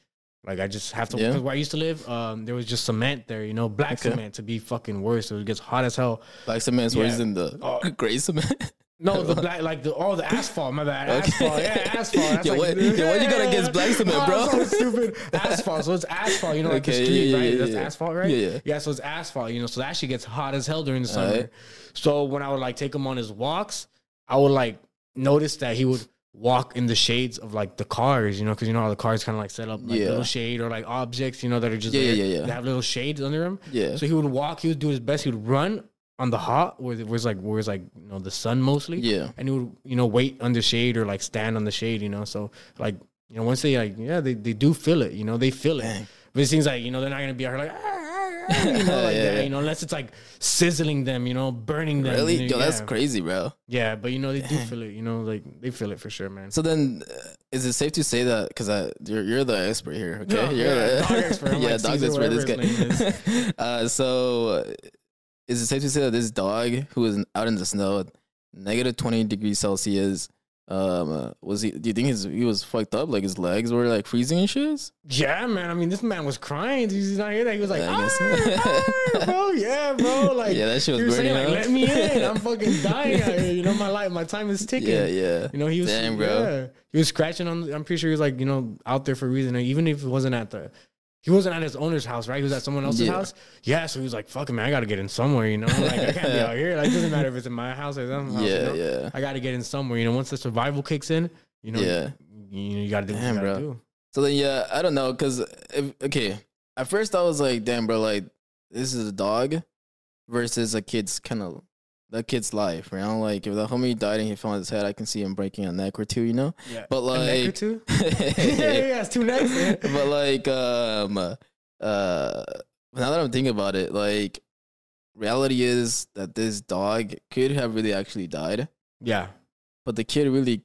like I just have to Yeah. where I used to live, um, there was just cement there. You know, black Okay. cement to be fucking worse. So it gets hot as hell. black cement is worse Yeah. than the Oh. gray cement. No, the black like the oh the asphalt. My bad, Okay. asphalt. Yeah, asphalt. That's Yo, like, what- yo, what you got against black cement, Oh, bro? I'm so stupid. Asphalt. So it's asphalt. You know, like Okay, the street, yeah, yeah, right? yeah, That's yeah. asphalt, right? Yeah, yeah. Yeah. So it's asphalt. You know, so that actually gets hot as hell during the summer. Alright. So when I would like take him on his walks, I would like notice that he would walk in the shades of like the cars, you know, because you know how the cars kind of like set up like Yeah. little shade or like objects, you know, that are just Yeah, there. yeah, yeah. They have little shades under them. Yeah. So he would walk. He would do his best. He would run on the hot where it was like where it's like you know the sun mostly. Yeah. And he would you know wait under shade or like stand on the shade. You know, so like you know once they like yeah they, they do feel it. You know they feel it. Dang. But it seems like you know they're not gonna be out here like. "Ah, ah, ah," You know, like Yeah, that, yeah. you know, unless it's like sizzling them, you know, burning them. Really? you know, Yo, that's yeah. crazy, bro. Yeah, but you know, they do feel it. You know, like they feel it for sure, man. So then, uh, is it safe to say that because you're you're the expert here? Okay, No, you're yeah, the dog expert. I'm yeah, like dog expert. This guy. uh, so, uh, is it safe to say that this dog who is out in the snow, negative twenty degrees Celsius, um, uh, was he? Do you think his he was fucked up? Like his legs were like freezing and shit? Yeah, man. I mean, this man was crying. He's not here. That he was like, Yeah, "Ah, ah, bro, yeah, bro. Like, Yeah, that shit was was saying, burning like, let me in. I'm fucking dying out here. You know, my life, my time is ticking. Yeah, yeah. You know, he was, Damn, bro. yeah, he was scratching on. I'm pretty sure he was like, you know, out there for a reason. Even if it wasn't at the, he wasn't at his owner's house, right? He was at someone else's Yeah. house. Yeah, so he was like, "Fuck it, man, I gotta get in somewhere." You know, like I can't be out here. Like, it doesn't matter if it's in my house or someone's house. you Yeah, know? yeah. I gotta get in somewhere. You know, once the survival kicks in, you know, Yeah. you, you, know, you gotta do what Damn, you gotta bro. do. So then, yeah, I don't know, cause if, okay, at first I was like, damn, bro, like this is a dog versus a kid's kind of that kid's life, you know. Like if the homie died and he fell on his head, I can see him breaking a neck or two, you know. Yeah, But a neck or like, two. yeah, yeah, it's two necks. man. but like, um, uh, now that I'm thinking about it, like, reality is that this dog could have really actually died, Yeah, but the kid really,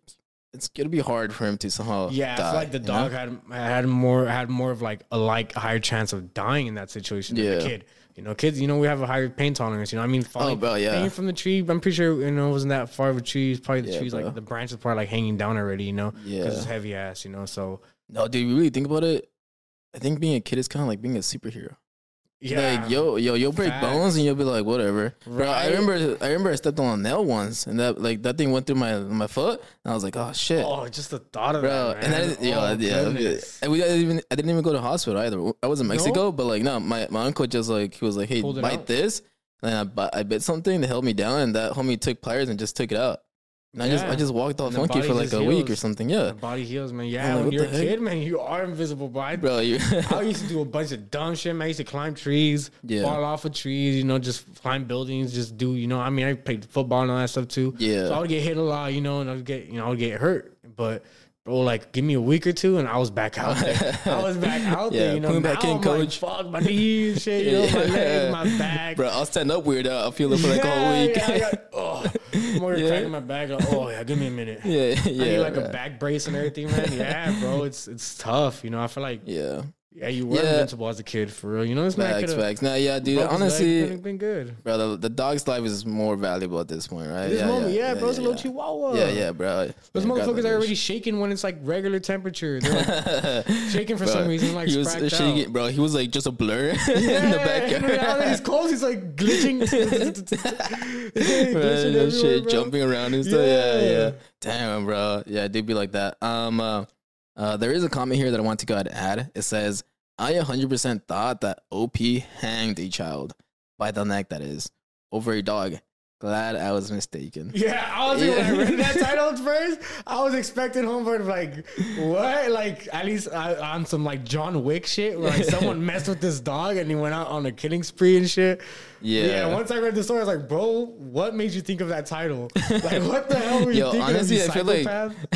it's gonna be hard for him to somehow. yeah. I die, feel like the you know? dog had had more had more of like a like higher chance of dying in that situation than Yeah. the kid. You know, kids. You know, we have a higher pain tolerance. You know, I mean, oh, falling, Oh, bro, yeah. hanging from the tree. I'm pretty sure you know it wasn't that far of a tree. It's probably the Yeah, trees bro. like the branches probably like hanging down already. You know, Yeah. because it's heavy ass. You know, so No, dude, you really think about it. I think being a kid is kind of like being a superhero. Yeah. Like yo, yo, you'll break Facts. bones and you'll be like, whatever. Bro, I remember, I remember I stepped on a nail once, and that like that thing went through my my foot, and I was like, oh shit, Oh, just the thought of bro. that, and man. I didn't, yo, Oh, yeah, and we didn't even I didn't even go to hospital either. I was in Mexico, but like no, my my uncle just like he was like, hey, Pulled bite this, and I bit, I bit something that held me down, and that homie took pliers and just took it out. And I just I just walked all funky for like a week or heals. something. The Yeah, body heals, man. Yeah, like, when you're a the heck? kid, man, you are invisible, bro. I, bro, you. I used to do a bunch of dumb shit, man. I used to climb trees, Yeah. fall off of trees, you know, just climb buildings, just do, you know. I mean, I played football and all that stuff too. Yeah. So I would get hit a lot, you know, and I would get, you know, I would get hurt. But bro, like, give me a week or two, and I was back out there. I was back out Yeah, there, you know. me back Now in, I'm coach. Like, Fuck my knees, shit, you know, my legs, my back. Bro, I'll stand up weird. I'll feel it for like a whole week. yeah, I got- oh, I'm already Yeah. cracking my back. Like, oh yeah, give me a minute. yeah, yeah. I need like bro. a back brace and everything, man. Yeah, bro, it's it's tough. You know, I feel like yeah. Yeah, you were Yeah. invincible as a kid for real. You know, this man Facts, have facts. Nah, yeah, dude. Honestly, been good. bro, the, the dog's life is more valuable at this point, right? This yeah, moment, yeah, yeah, bro, it's a little yeah. chihuahua. Yeah, yeah, bro. Those Yeah, God motherfuckers are already shaking when it's like regular temperature. They're like shaking for Bro, some reason, like he was shaking, out. bro. He was like just a blur in the Yeah, backyard. now he's cold, he's like glitching. Glitching shit bro. jumping around and stuff. Yeah. Yeah. yeah, Damn, bro. Yeah, did be like that. Um, uh, uh, there is a comment here that I want to go ahead and add. It says, "I 100% thought that OP hanged a child by the neck. That is over a dog. Glad I was mistaken." Yeah, I was when I Yeah. read that title first. I was expecting to like, what? Like at least uh, on some like John Wick shit, where like someone messed with this dog and he went out on a killing spree and shit. Yeah. Yeah. Once I read the story, I was like, bro, what made you think of that title? Like, what the hell were you Yo, thinking? honestly, I feel like?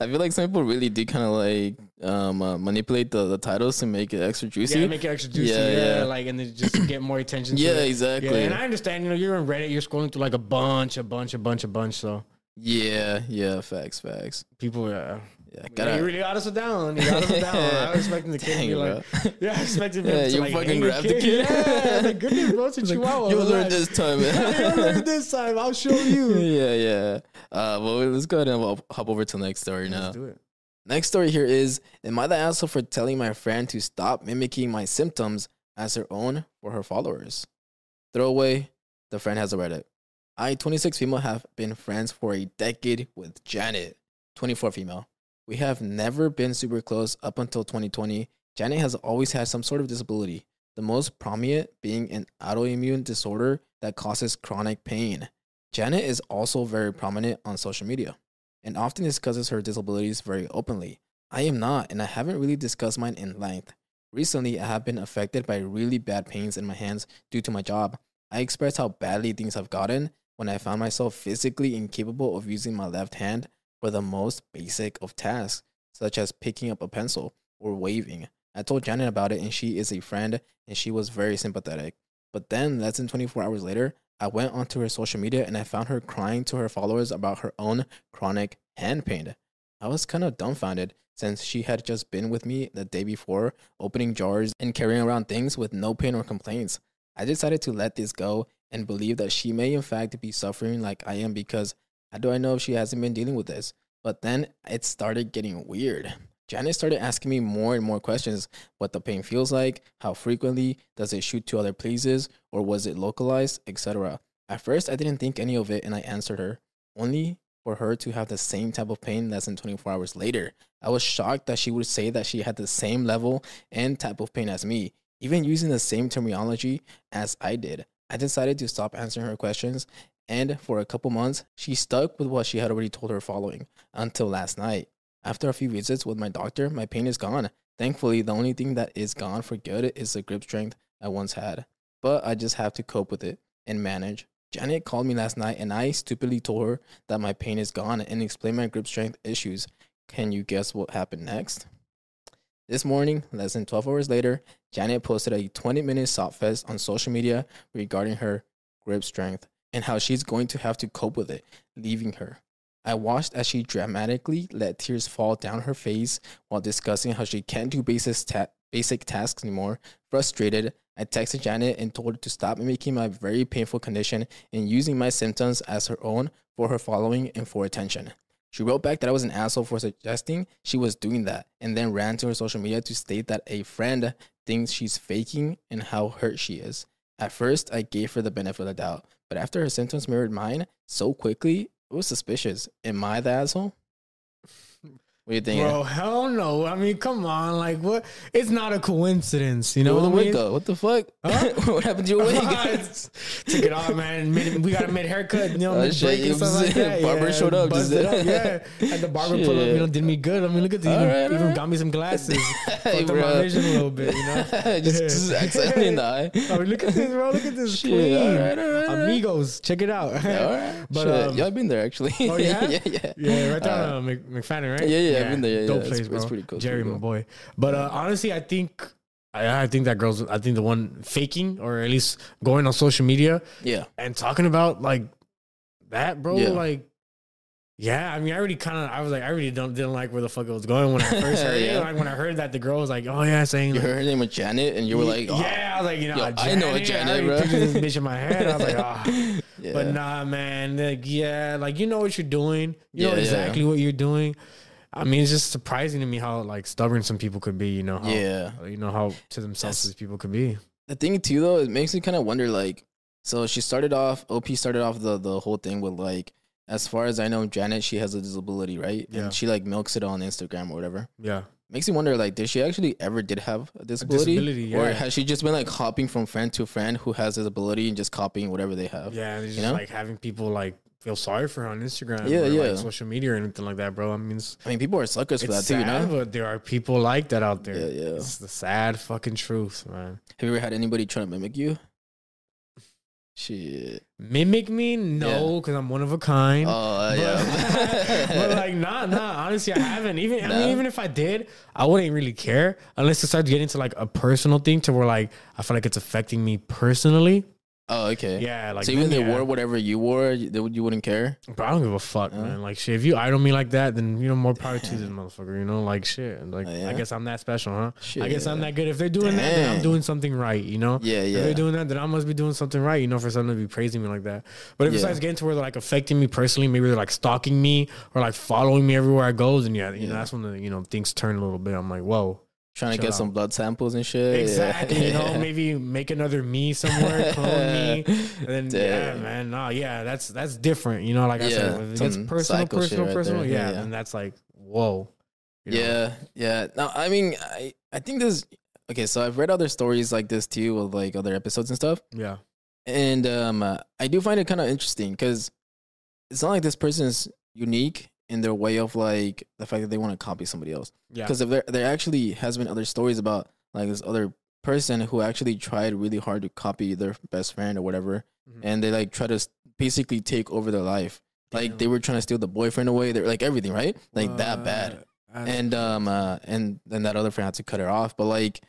I feel like some people really do kind of like um, uh, manipulate the, the titles to make it extra juicy. Yeah, make it extra juicy. Yeah, Yeah, yeah. like and then just get more attention. to Yeah, exactly. Yeah, and I understand. You know, you're on Reddit. You're scrolling through like a bunch, a bunch, a bunch, a bunch. So yeah, yeah, facts, facts. people, uh, Yeah, Yeah, gotta. you really got us down. You got us down. I was expecting the kid to be bro. like, yeah, I expected him Yeah, to you like fucking hang the the kid. Yeah, like goodness, bro, it's a chihuahua. You'll learn this time, You'll learn this time. I'll show you. yeah, yeah. Uh, well, let's go ahead and hop- hop over to the next story now. Let's do it. Next story here is Am I the asshole for telling my friend to stop mimicking my symptoms as her own for her followers? Throwaway, the friend has a Reddit. I, 26 female, have been friends for a decade with Janet, 24 female. We have never been super close up until 2020. Janet has always had some sort of disability, the most prominent being an autoimmune disorder that causes chronic pain. Janet is also very prominent on social media and often discusses her disabilities very openly. I am not, and I haven't really discussed mine in length. Recently, I have been affected by really bad pains in my hands due to my job. I expressed how badly things have gotten when I found myself physically incapable of using my left hand for the most basic of tasks, such as picking up a pencil or waving. I told Janet about it, and she is a friend, and she was very sympathetic. But then, less than 24 hours later, I went onto her social media and I found her crying to her followers about her own chronic hand pain. I was kind of dumbfounded since she had just been with me the day before, opening jars and carrying around things with no pain or complaints. I decided to let this go and believe that she may, in fact, be suffering like I am because how do I know if she hasn't been dealing with this? But then it started getting weird. Janice started asking me more and more questions what the pain feels like, how frequently, does it shoot to other places, or was it localized, etc. At first, I didn't think any of it and I answered her, only for her to have the same type of pain less than 24 hours later. I was shocked that she would say that she had the same level and type of pain as me, even using the same terminology as I did. I decided to stop answering her questions, and for a couple months, she stuck with what she had already told her following until last night. After a few visits with my doctor, my pain is gone. Thankfully, the only thing that is gone for good is the grip strength I once had. But I just have to cope with it and manage. Janet called me last night and I stupidly told her that my pain is gone and explained my grip strength issues. Can you guess what happened next? This morning, less than 12 hours later, Janet posted a 20 minute soft fest on social media regarding her grip strength and how she's going to have to cope with it, leaving her. I watched as she dramatically let tears fall down her face while discussing how she can't do basic, ta- basic tasks anymore. Frustrated, I texted Janet and told her to stop making my very painful condition and using my symptoms as her own for her following and for attention. She wrote back that I was an asshole for suggesting she was doing that and then ran to her social media to state that a friend thinks she's faking and how hurt she is. At first, I gave her the benefit of the doubt, but after her symptoms mirrored mine so quickly, it was suspicious. Am I the asshole? What do you think? Bro, hell no. I mean, come on. Like, what? It's not a coincidence. You know the what I mean? go? What the fuck? Huh? what happened to your wig? Took it off, man. Mid, we got a mid haircut, you know, Oh, shit, and stuff like that. barber yeah, showed up, it up, yeah. And the barber pulled up, you know, did me good. I mean, look at this. Even, Alright, even alright. got me some glasses. Hey, Fucked up my vision a little bit, you know. just, just accidentally in the eye. I mean, look at this, bro. Look at this. Shit, Clean. alright, alright, alright. Amigos, check it out. All right. But, Shit. um, yeah, I've been there actually. Oh, yeah? yeah, yeah. Yeah, right down Uh, uh, McFadden, right? yeah, yeah, I've been there, yeah, dope yeah, it's- place, bro. it's pretty cool, Jerry, pretty my boy. But uh, honestly, I think I, I think that girl's. I think the one faking or at least going on social media Yeah. and talking about like that, bro. Yeah. Like, yeah. I mean, I already kind of. I was like, I really don't didn't like where the fuck it was going when I first heard Yeah. it. Like when I heard that the girl was like, oh yeah, saying. You like, heard her name was Janet, and you were like, oh, yeah, I was like, you know, Yo, I know a Janet, I bro. pictured this bitch in my head. I was like, ah. yeah. But nah, man. Like, yeah, like you know what you're doing. You know Yeah, yeah. exactly what you're doing. I mean, it's just surprising to me how like stubborn some people could be. You know how, Yeah. you know how to themselves these people could be. the thing too, though, it makes me kind of wonder. Like, so she started off. Op started off the the whole thing with like, as far as I know, Janet she has a disability, right? Yeah. And she like milks it on Instagram or whatever. Yeah, Makes me wonder, like, did she actually ever did have a disability, disability, or has she just been like hopping from friend to friend who has this ability and just copying whatever they have? yeah. And it's You just know? like having people like feel sorry for her on Instagram. Yeah, or, yeah. Like, social media or anything like that, bro. I mean, I mean, people are suckers for that it's too, you know. but there are people like that out there. Yeah, yeah. It's the sad fucking truth, man. Have you ever had anybody try to mimic you? Shit. Mimic me? No, because I'm one of a kind. Oh uh, but, yeah. but like, nah, nah. Honestly, I haven't. Even I mean, even if I did, I wouldn't really care unless it starts getting to like a personal thing to where like I feel like it's affecting me personally. Oh okay. Yeah, like so even if then, they yeah. wore whatever you wore, you, they would- you wouldn't care. But I don't give a fuck, man. Like shit, if you idol me like that, then you know more power to this motherfucker. You know, like shit. Like Oh, yeah? I guess I'm that special, huh? I guess I'm Shit. that good. If they're doing that, then I'm doing something right. You know? Yeah, yeah. If they're doing that, then I must be doing something right. You know, for someone to be praising me like that. But if it starts getting to where they're like affecting me personally, maybe they're like stalking me or like following me everywhere I go, then yeah, you know, that's when the you know things turn a little bit. I'm like, whoa. Trying to get some blood samples and shit. Yeah. Exactly. You know, maybe make another me somewhere, clone me. And then yeah, man. No, yeah, that's that's different. You know, like I said, Yeah, if it gets personal, personal, right personal, there. yeah, Yeah, yeah. then that's like, whoa. you know? Yeah, yeah. No, I mean, I I think there's Okay, so I've read other stories like this too, with like other episodes and stuff, Yeah. and um, uh, I do find it kind of interesting because it's not like this person is unique in their way of like the fact that they want to copy somebody else. Yeah. Because if there there actually has been other stories about like this other person who actually tried really hard to copy their best friend or whatever, Mhm. and they like try to basically take over their life. Like they were trying to steal the boyfriend away. They're like everything, right? Like that bad. And um uh and then that other friend had to cut her off. But like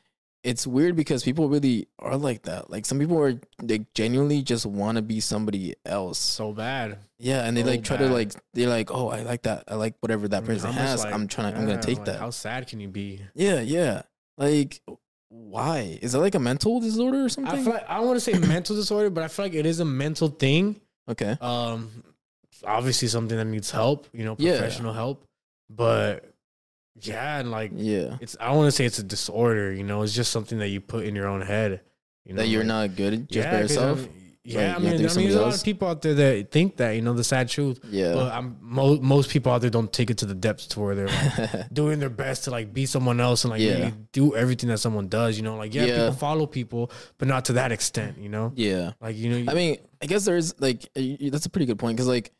it's weird because people really are like that. Like some people are they genuinely just want to be somebody else. so bad. Yeah, and they so like try to like they're like, oh, I like that. I like whatever that I mean, person much, has. like, I'm trying. to I'm gonna take like, that. How sad can you be? Yeah, yeah. Like, why? Is that like a mental disorder or something? I feel like I don't want to say mental disorder, but I feel like it is a mental thing. okay. Um, obviously something that needs help. You know, Yeah. professional help. But yeah, and like Yeah. it's I want to say it's a disorder. You know, it's just something that you put in your own head. You know, That you're like- not good just by 'cause, yourself. yeah, Like, I mean, I mean, there's a lot of people out there that think that. You know, the sad truth. yeah. But I'm mo- most people out there don't take it to the depths to where they're like doing their best to like be someone else and like Yeah. really do everything that someone does. You know, like yeah, Yeah. people follow people, but not to that extent. You know, yeah. like you know, I mean, I guess there's like y- y- that's a pretty good point because like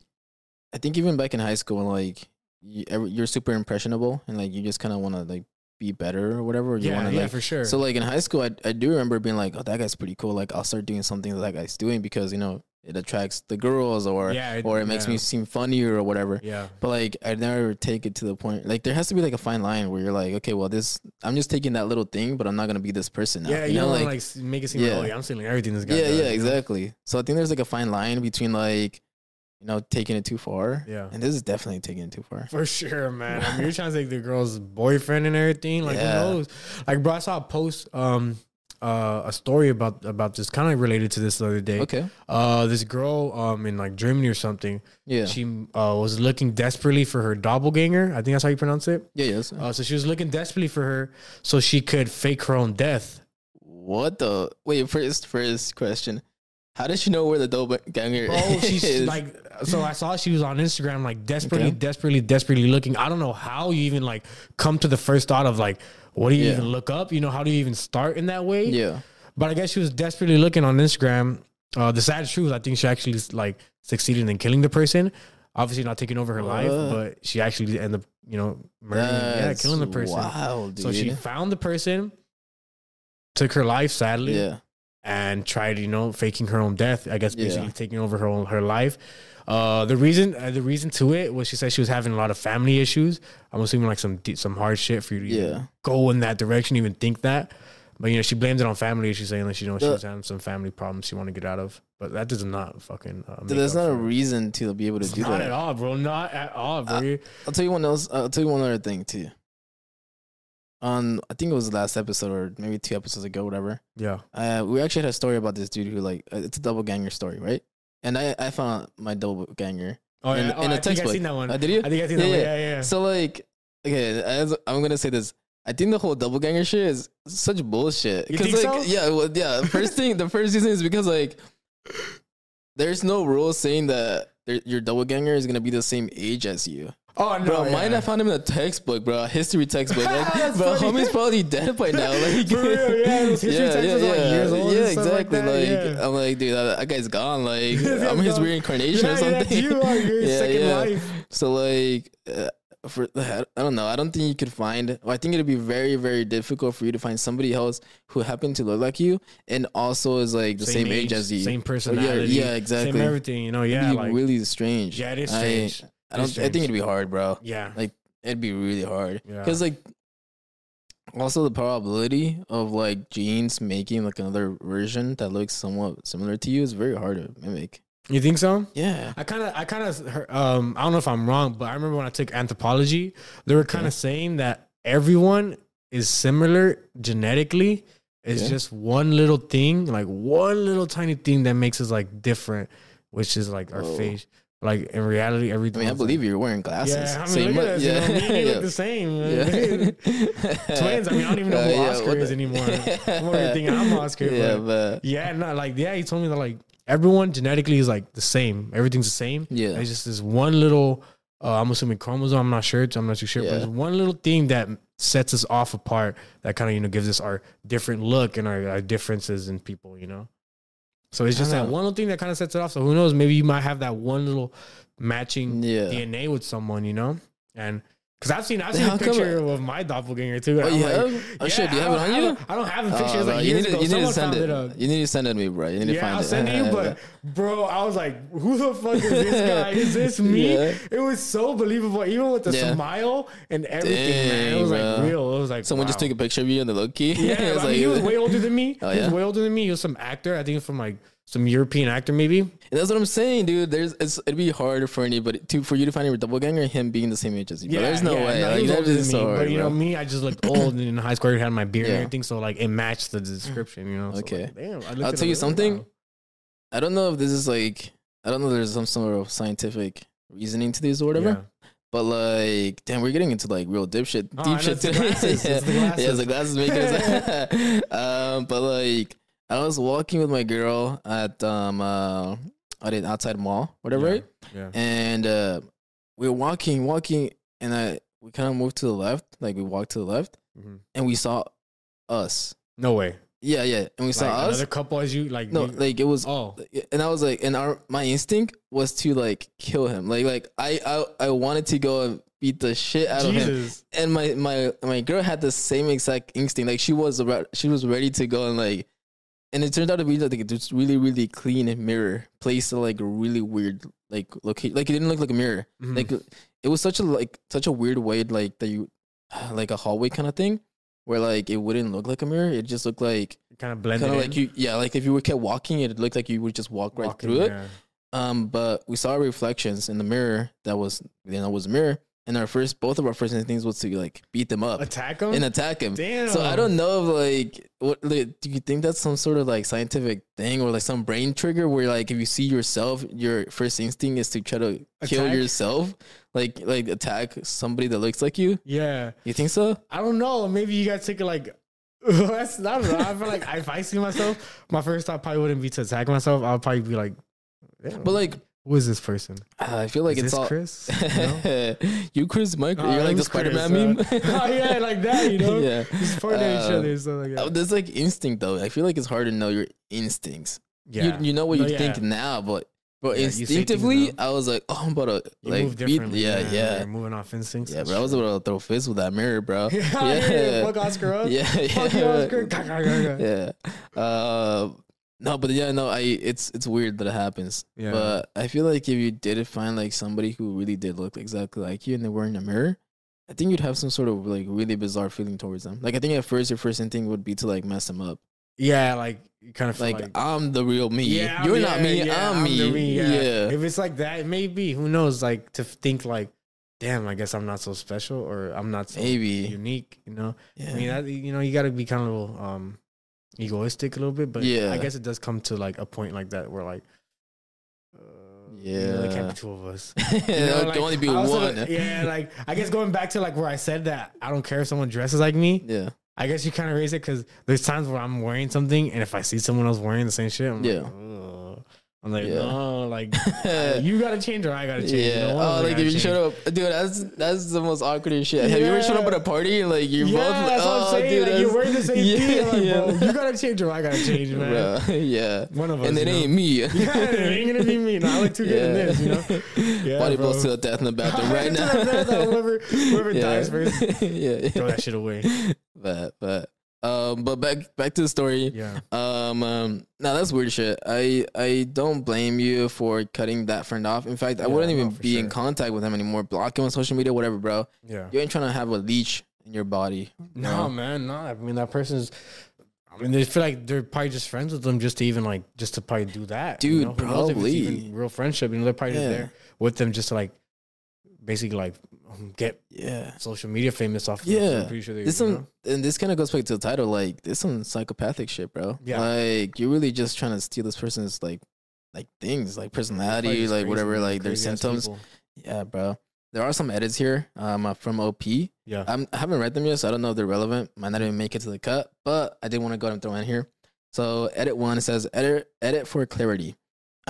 I think even back in high school, like you, you're super impressionable and like you just kind of want to like be better or whatever. Or you yeah, want to yeah, like. for sure. So like in high school, I I do remember being like, oh, that guy's pretty cool. Like I'll start doing something that that guy's doing because you know it attracts the girls or Yeah, it- or it makes yeah. me seem funnier or whatever. yeah, But like I never take it to the point. Like there has to be like a fine line where you're like, okay, well this I'm just taking that little thing, but I'm not gonna be this person now. yeah, you, know, don't like, like make it seem yeah. like oh yeah, I'm stealing everything this guy. yeah, does, yeah, you know? exactly. So I think there's like a fine line between like, you know, taking it too far. Yeah. And this is definitely taking it too far. For sure, man. I mean, you're trying to take the girl's boyfriend and everything. Like, Yeah. who knows? Like, bro, I saw a post, um, uh, a story about about this, kind of related to this the other day. Okay. Uh, this girl, um, in like Germany or something, Yeah. she uh was looking desperately for her doppelganger. I think that's how you pronounce it. yeah. Yes. Uh, so she was looking desperately for her so she could fake her own death What the? Wait, first, first question. How did she know where the doppelganger Bro, she's is? like, so I saw she was on Instagram, like desperately, Okay. desperately, desperately looking. I don't know how you even like come to the first thought of like, what do you Yeah. even look up? You know, how do you even start in that way? yeah. But I guess she was desperately looking on Instagram. Uh, the sad truth, I think she actually like succeeded in killing the person. Obviously, not taking over her life, but she actually ended up, you know, murdering, yeah, killing the person. Dude. So she found the person, took her life, sadly, yeah. And tried, you know, faking her own death. I guess Yeah. basically taking over her own her life. Uh, the reason, uh, the reason to it was she said she was having a lot of family issues. I'm assuming like some some hard shit for you to Yeah. go in that direction, even think that. But you know, she blames it on family issues, saying that you know she was having some family problems she wanted to get out of. But that does not fucking. Uh, There's not a reason to be able to do Not that. at all, bro. Not at all, bro. I'll tell you one else. I'll tell you one other thing too. On I think it was the last episode or maybe two episodes ago, whatever. yeah. Uh, we actually had a story about this dude who like uh, it's a double ganger story, right? And I I found my double ganger. Oh In- yeah. in oh, a I think I seen that one. Uh, did you? I think I seen that Yeah, one. yeah. Yeah, yeah. yeah. So like, okay, as, I'm gonna say this. I think the whole double ganger shit is such bullshit. You think like, so? yeah, well, yeah. First thing, the first reason is because like, there's no rule saying that your double ganger is gonna be the same age as you. Oh no, Bro, yeah. mine I found him in a textbook, bro, a history textbook. Like, bro, funny. homie's probably dead by now. Like, For real, yeah, those history textbooks are, like, years old Yeah, and stuff like exactly. that, Like, yeah. I'm like, dude, that, that guy's gone. Like, Yeah, I'm his dog. reincarnation yeah, or something. Yeah, you are your Yeah, second yeah. life. So like, uh, for I don't know. I don't think you could find. Well, I think it'd be very, very difficult for you to find somebody else who happened to look like you and also is like the same, age, as you. same So, personality, yeah, yeah, exactly. same everything. You know, It'd yeah, be like really strange. yeah, it is strange. I, It don't. I think it'd be hard, bro. yeah, Like it'd be really hard. Yeah. Because like, also the probability of like genes making like another version that looks somewhat similar to you is very hard to mimic. you think so? Yeah. I kind of, I kind of, um, I don't know if I'm wrong, but I remember when I took anthropology, they were kind of saying that everyone is similar genetically. It's Yeah. just one little thing, like one little tiny thing that makes us like different, which is like our Whoa. face. Like in reality, I everything. mean, I believe you're wearing glasses. Yeah, I mean, so you look at us. You know, me and you yeah. look the same. Yeah. Twins. I mean, I don't even know Uh, who yeah, Oscar what is the- anymore. I'm already thinking I'm Oscar. Yeah, but but yeah, no, like yeah, he told me that like everyone genetically is like the same. Everything's the same. Yeah. It's just this one little. Uh, I'm assuming chromosome. I'm not sure. I'm not too sure. But Yeah. it's one little thing that sets us off apart. That kind of you know gives us our different look and our, our differences in people. You know. So it's just that one little thing that kind of sets it off. So who knows? Maybe you might have that one little matching yeah. DNA with someone, you know? And because I've seen I've seen a picture of my doppelganger too. Oh, you like, have? Oh, shit, do you have it I on don't you? have don't have a Oh, picture. was bro, like you need, to- you need to send it. it. You need to send it to me, bro. You need to Yeah, find I'll it. send it to you, but bro, I was like, who the fuck is this guy? Is this me? Yeah. It was so believable, even with the Yeah. smile and everything, man. It Dang, was like real. It was like someone just took a picture of you in the low key. Yeah, I mean, he was way older than me. Oh, he was yeah? way older than me. He was some actor. I think it's from like some European actor, maybe. And that's what I'm saying, dude. There's it's, it'd be hard for anybody to for you to find your double ganger him being the same age as you. Yeah, there's no way. No, like, than me, so hard, but you know me, I just looked old and in high school. I had my beard and everything, so like it matched the description. You know. So, Okay. like, damn, I I'll tell you something. wow. I don't know if this is like I don't know. if There's some sort of scientific reasoning to this or whatever. Yeah. But like, damn, we're getting into like real dipshit, Oh, deep shit it's the today. glasses, it's the yeah, glasses. the glasses making us. um, but like, I was walking with my girl at um uh at an outside mall, whatever, Yeah. Yeah. And uh, we were walking, walking, and I we kind of moved to the left, like we walked to the left, Mhm. and we saw us. No way. Yeah, yeah, and we saw Like us. another couple as you like. No, you- like it was oh, and I was like, and our my instinct was to like kill him. Like like I I, I wanted to go and beat the shit out of him. Jesus. And my my my girl had the same exact instinct. Like she was about she was ready to go and like, and it turned out to be like this really really clean mirror placed at like a really weird like location. Like it didn't look like a mirror. Mhm. Like it was such a like such a weird way like that you like a hallway kind of thing. Where like it wouldn't look like a mirror, it just looked like kind of blended kind of like you, yeah, like if you were kept walking, it looked like you would just walk right walking, through it. yeah. Um, but we saw reflections in the mirror that was you know was a mirror, and our first both of our first instincts was to like beat them up Attack them, and attack him. Damn. So I don't know if like what like, do you think that's some sort of like scientific thing or like some brain trigger where like if you see yourself, your first instinct is to try to kill yourself, like like attack somebody that looks like you. Yeah. You think so? I don't know. Maybe you guys take it like That's not. I feel like if I see myself, my first thought probably wouldn't be to attack myself. I'll probably be like, "Damn, But like, who is this person? I feel like is it's all Chris? You know? you, Chris, Mike. Oh, You're like the Spider? Man meme. Uh, oh yeah, like that. You know, yeah. just pointing at each Uh, other stuff like Oh, that. There's like instinct though. I feel like it's hard to know your instincts. Yeah, You, you know what No, you yeah. think now, but but Yeah, you say things instinctively. I was like, oh, I'm about to You like, move beat- yeah, yeah, You're moving off instincts. yeah, bro. I was about to throw fists with that mirror, bro. yeah, yeah. Fuck Oscar up. yeah, yeah, Fuck you, Oscar. yeah. Uh, no, but yeah, no, I it's it's weird that it happens. Yeah. But I feel like if you did find like somebody who really did look exactly like you and they were in a mirror, I think you'd have some sort of like really bizarre feeling towards them. Like I think at first your first instinct would be to like mess them up. Yeah, like you kind of Like, like, I'm the real me. yeah, You're yeah, not me. yeah, I'm, me. the yeah. If it's like that, maybe who knows? Like to think like, damn, I guess I'm not so special or I'm not so Maybe. unique. You know, Yeah. I mean, that, you know, you got to be kind of a little, um egoistic a little bit, but Yeah. I guess it does come to like a point like that where like. Uh, you know, there can't be two of us. You know, can only be also- one. Yeah, like I guess going back to like where I said that I don't care if someone dresses like me. Yeah. I guess you kind of raise it because there's times where I'm wearing something, and if I see someone else wearing the same shit, I'm Yeah. like. I'm like, Yeah. no, like you gotta change or I gotta change. Yeah. No oh, like if you showed up, dude, that's that's the most awkward shit. Have you ever showed up at a party and like you're Yeah, both like, that's what oh, I'm saying. dude, like, you're wearing the same yeah, thing. Like, yeah. bro, you gotta change or I gotta change, man. Bro, yeah. One of us, and it you know? ain't me. Yeah, it ain't gonna be me. No, I look too good in this, you know. Yeah, Body blows to the death in the bathroom right now. whoever whoever yeah. dies first, yeah. throw that shit away. But but um but back back to the story. Yeah. Um, um no, that's weird shit. I I don't blame you for cutting that friend off. In fact, I Yeah, wouldn't even for be in contact with him anymore. Block him on social media, whatever, bro. Yeah. You ain't trying to have a leech in your body. No, man, no. I mean, that person's. I mean, they feel like they're probably just friends with them, just to even like, just to probably do that, Dude, you know? Who knows if it's probably. even real friendship. You know, they're probably Yeah. just there with them, just to like, basically like um, get Yeah. social media famous off. of them. So Yeah. I'm pretty sure they. This you some know? and this kind of goes back to the title. Like this some psychopathic shit, bro. Yeah. Like you're really just trying to steal this person's like like things, like personality, like whatever, like their symptoms. people. Yeah, bro. There are some edits here um uh, from OP. Yeah. I'm, I haven't read them yet, so I don't know if they're relevant. Might not even make it to the cut, but I did want to go ahead and throw in here. So edit one it says edit edit for clarity.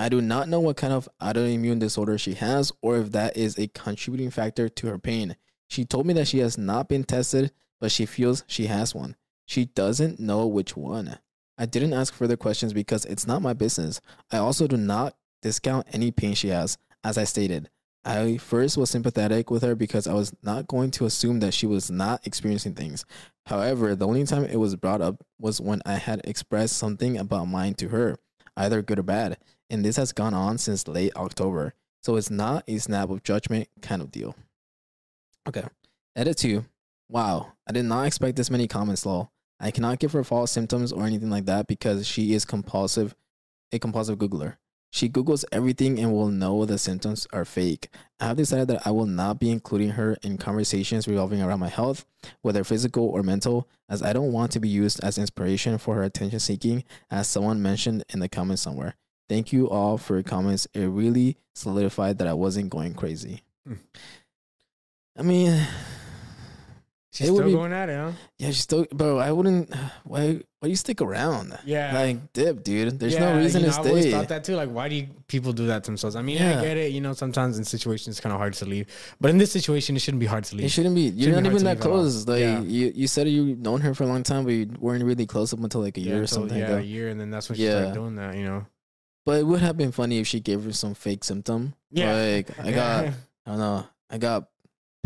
I do not know what kind of autoimmune disorder she has or if that is a contributing factor to her pain. She told me that she has not been tested, but she feels she has one. She doesn't know which one. I didn't ask further questions because it's not my business. I also do not discount any pain she has. As I stated, I first was sympathetic with her because I was not going to assume that she was not experiencing things. However, the only time it was brought up was when I had expressed something about mine to her, either good or bad, and this has gone on since late October. So it's not a snap of judgment kind of deal. Okay. Edit 2. Wow, I did not expect this many comments, lol. I cannot give her false symptoms or anything like that because she is compulsive, a compulsive Googler. She Googles everything and will know the symptoms are fake. I have decided that I will not be including her in conversations revolving around my health, whether physical or mental, as I don't want to be used as inspiration for her attention seeking, as someone mentioned in the comments somewhere. Thank you all for your comments. It really solidified that I wasn't going crazy. Hmm. I mean, She's It would still be- going at it, huh? yeah, she's still, bro. I wouldn't. Why? Why do you stick around? Yeah. like dip, dude. There's Yeah, no reason you know, to I've always thought that too. Like, why do you, people do that to themselves? I mean, Yeah. I get it. You know, sometimes in situations it's kind of hard to leave, but in this situation, it shouldn't be hard to leave. It shouldn't be. You're Shouldn't not hard even that leave at all. close. Like Yeah. you, you said you've known her for a long time, but you weren't really close up until like a year or something. Yeah, a year, and then that's when she started doing that. You know. But it would have been funny if she gave her some fake symptom. Yeah. Like I got, I don't know, I got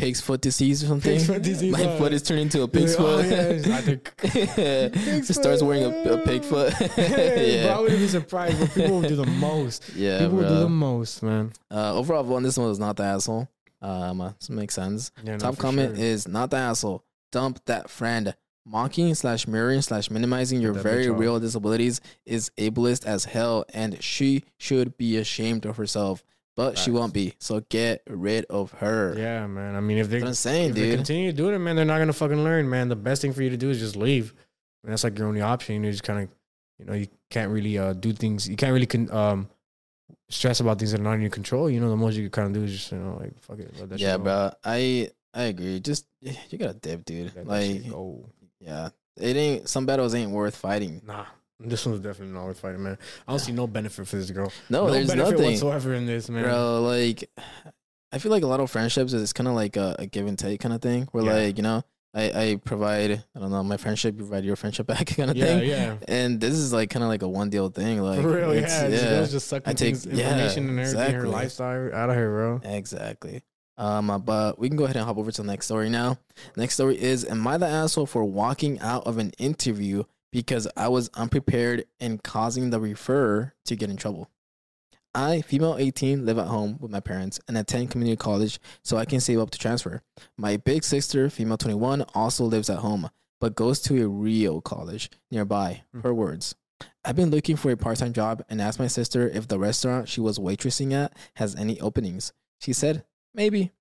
pig's foot disease or something. Pig's foot disease, My uh, foot is turning into a pig's oh, foot. yeah, it's Pig's She starts wearing a, a pig foot. Hey, bro, I yeah, wouldn't be surprised, but people will do the most. yeah, people will do the most, man. Uh, overall, one this one was not the asshole. Um, uh, this makes sense. Yeah, Top comment sure. is not the asshole. Dump that friend. Mocking slash mirroring slash minimizing your very real disabilities is ableist as hell, and she should be ashamed of herself. But she won't be. So get rid of her. Yeah, man. I mean, if they're saying, if they dude. continue doing it, man, they're not gonna fucking learn, man. The best thing for you to do is just leave. I mean, that's like your only option. You just kind of, you know, you can't really uh, do things. You can't really con- um, stress about things that are not in your control. You know, the most you can kind of do is just, you know, like fuck it. Let that yeah, go. bro. I I agree. Just you gotta dip, dude. Let Like yeah, it ain't some battles ain't worth fighting. Nah, this one's definitely not worth fighting, man. I don't see no benefit for this girl. No, there's benefit nothing. whatsoever in this, man. Bro, like I feel like a lot of friendships is kind of like a, a give and take kind of thing. Where Yeah. like you know, I I provide I don't know my friendship, you provide your friendship back kind of yeah, thing. yeah. And this is like kind of like a one deal thing. Like For real, it's- yeah. This girl's just sucking I take- things, yeah, information and everything, her lifestyle out of her, bro. Exactly. Um, uh, but we can go ahead and hop over to the next story now. Next story is: Am I the asshole for walking out of an interview because I was unprepared and causing the referrer to get in trouble? I, female 18, live at home with my parents and attend community college so I can save up to transfer. My big sister, female 21, also lives at home but goes to a real college nearby. Hmm. Her words. I've been looking for a part time job and asked my sister if the restaurant she was waitressing at has any openings. She said, maybe.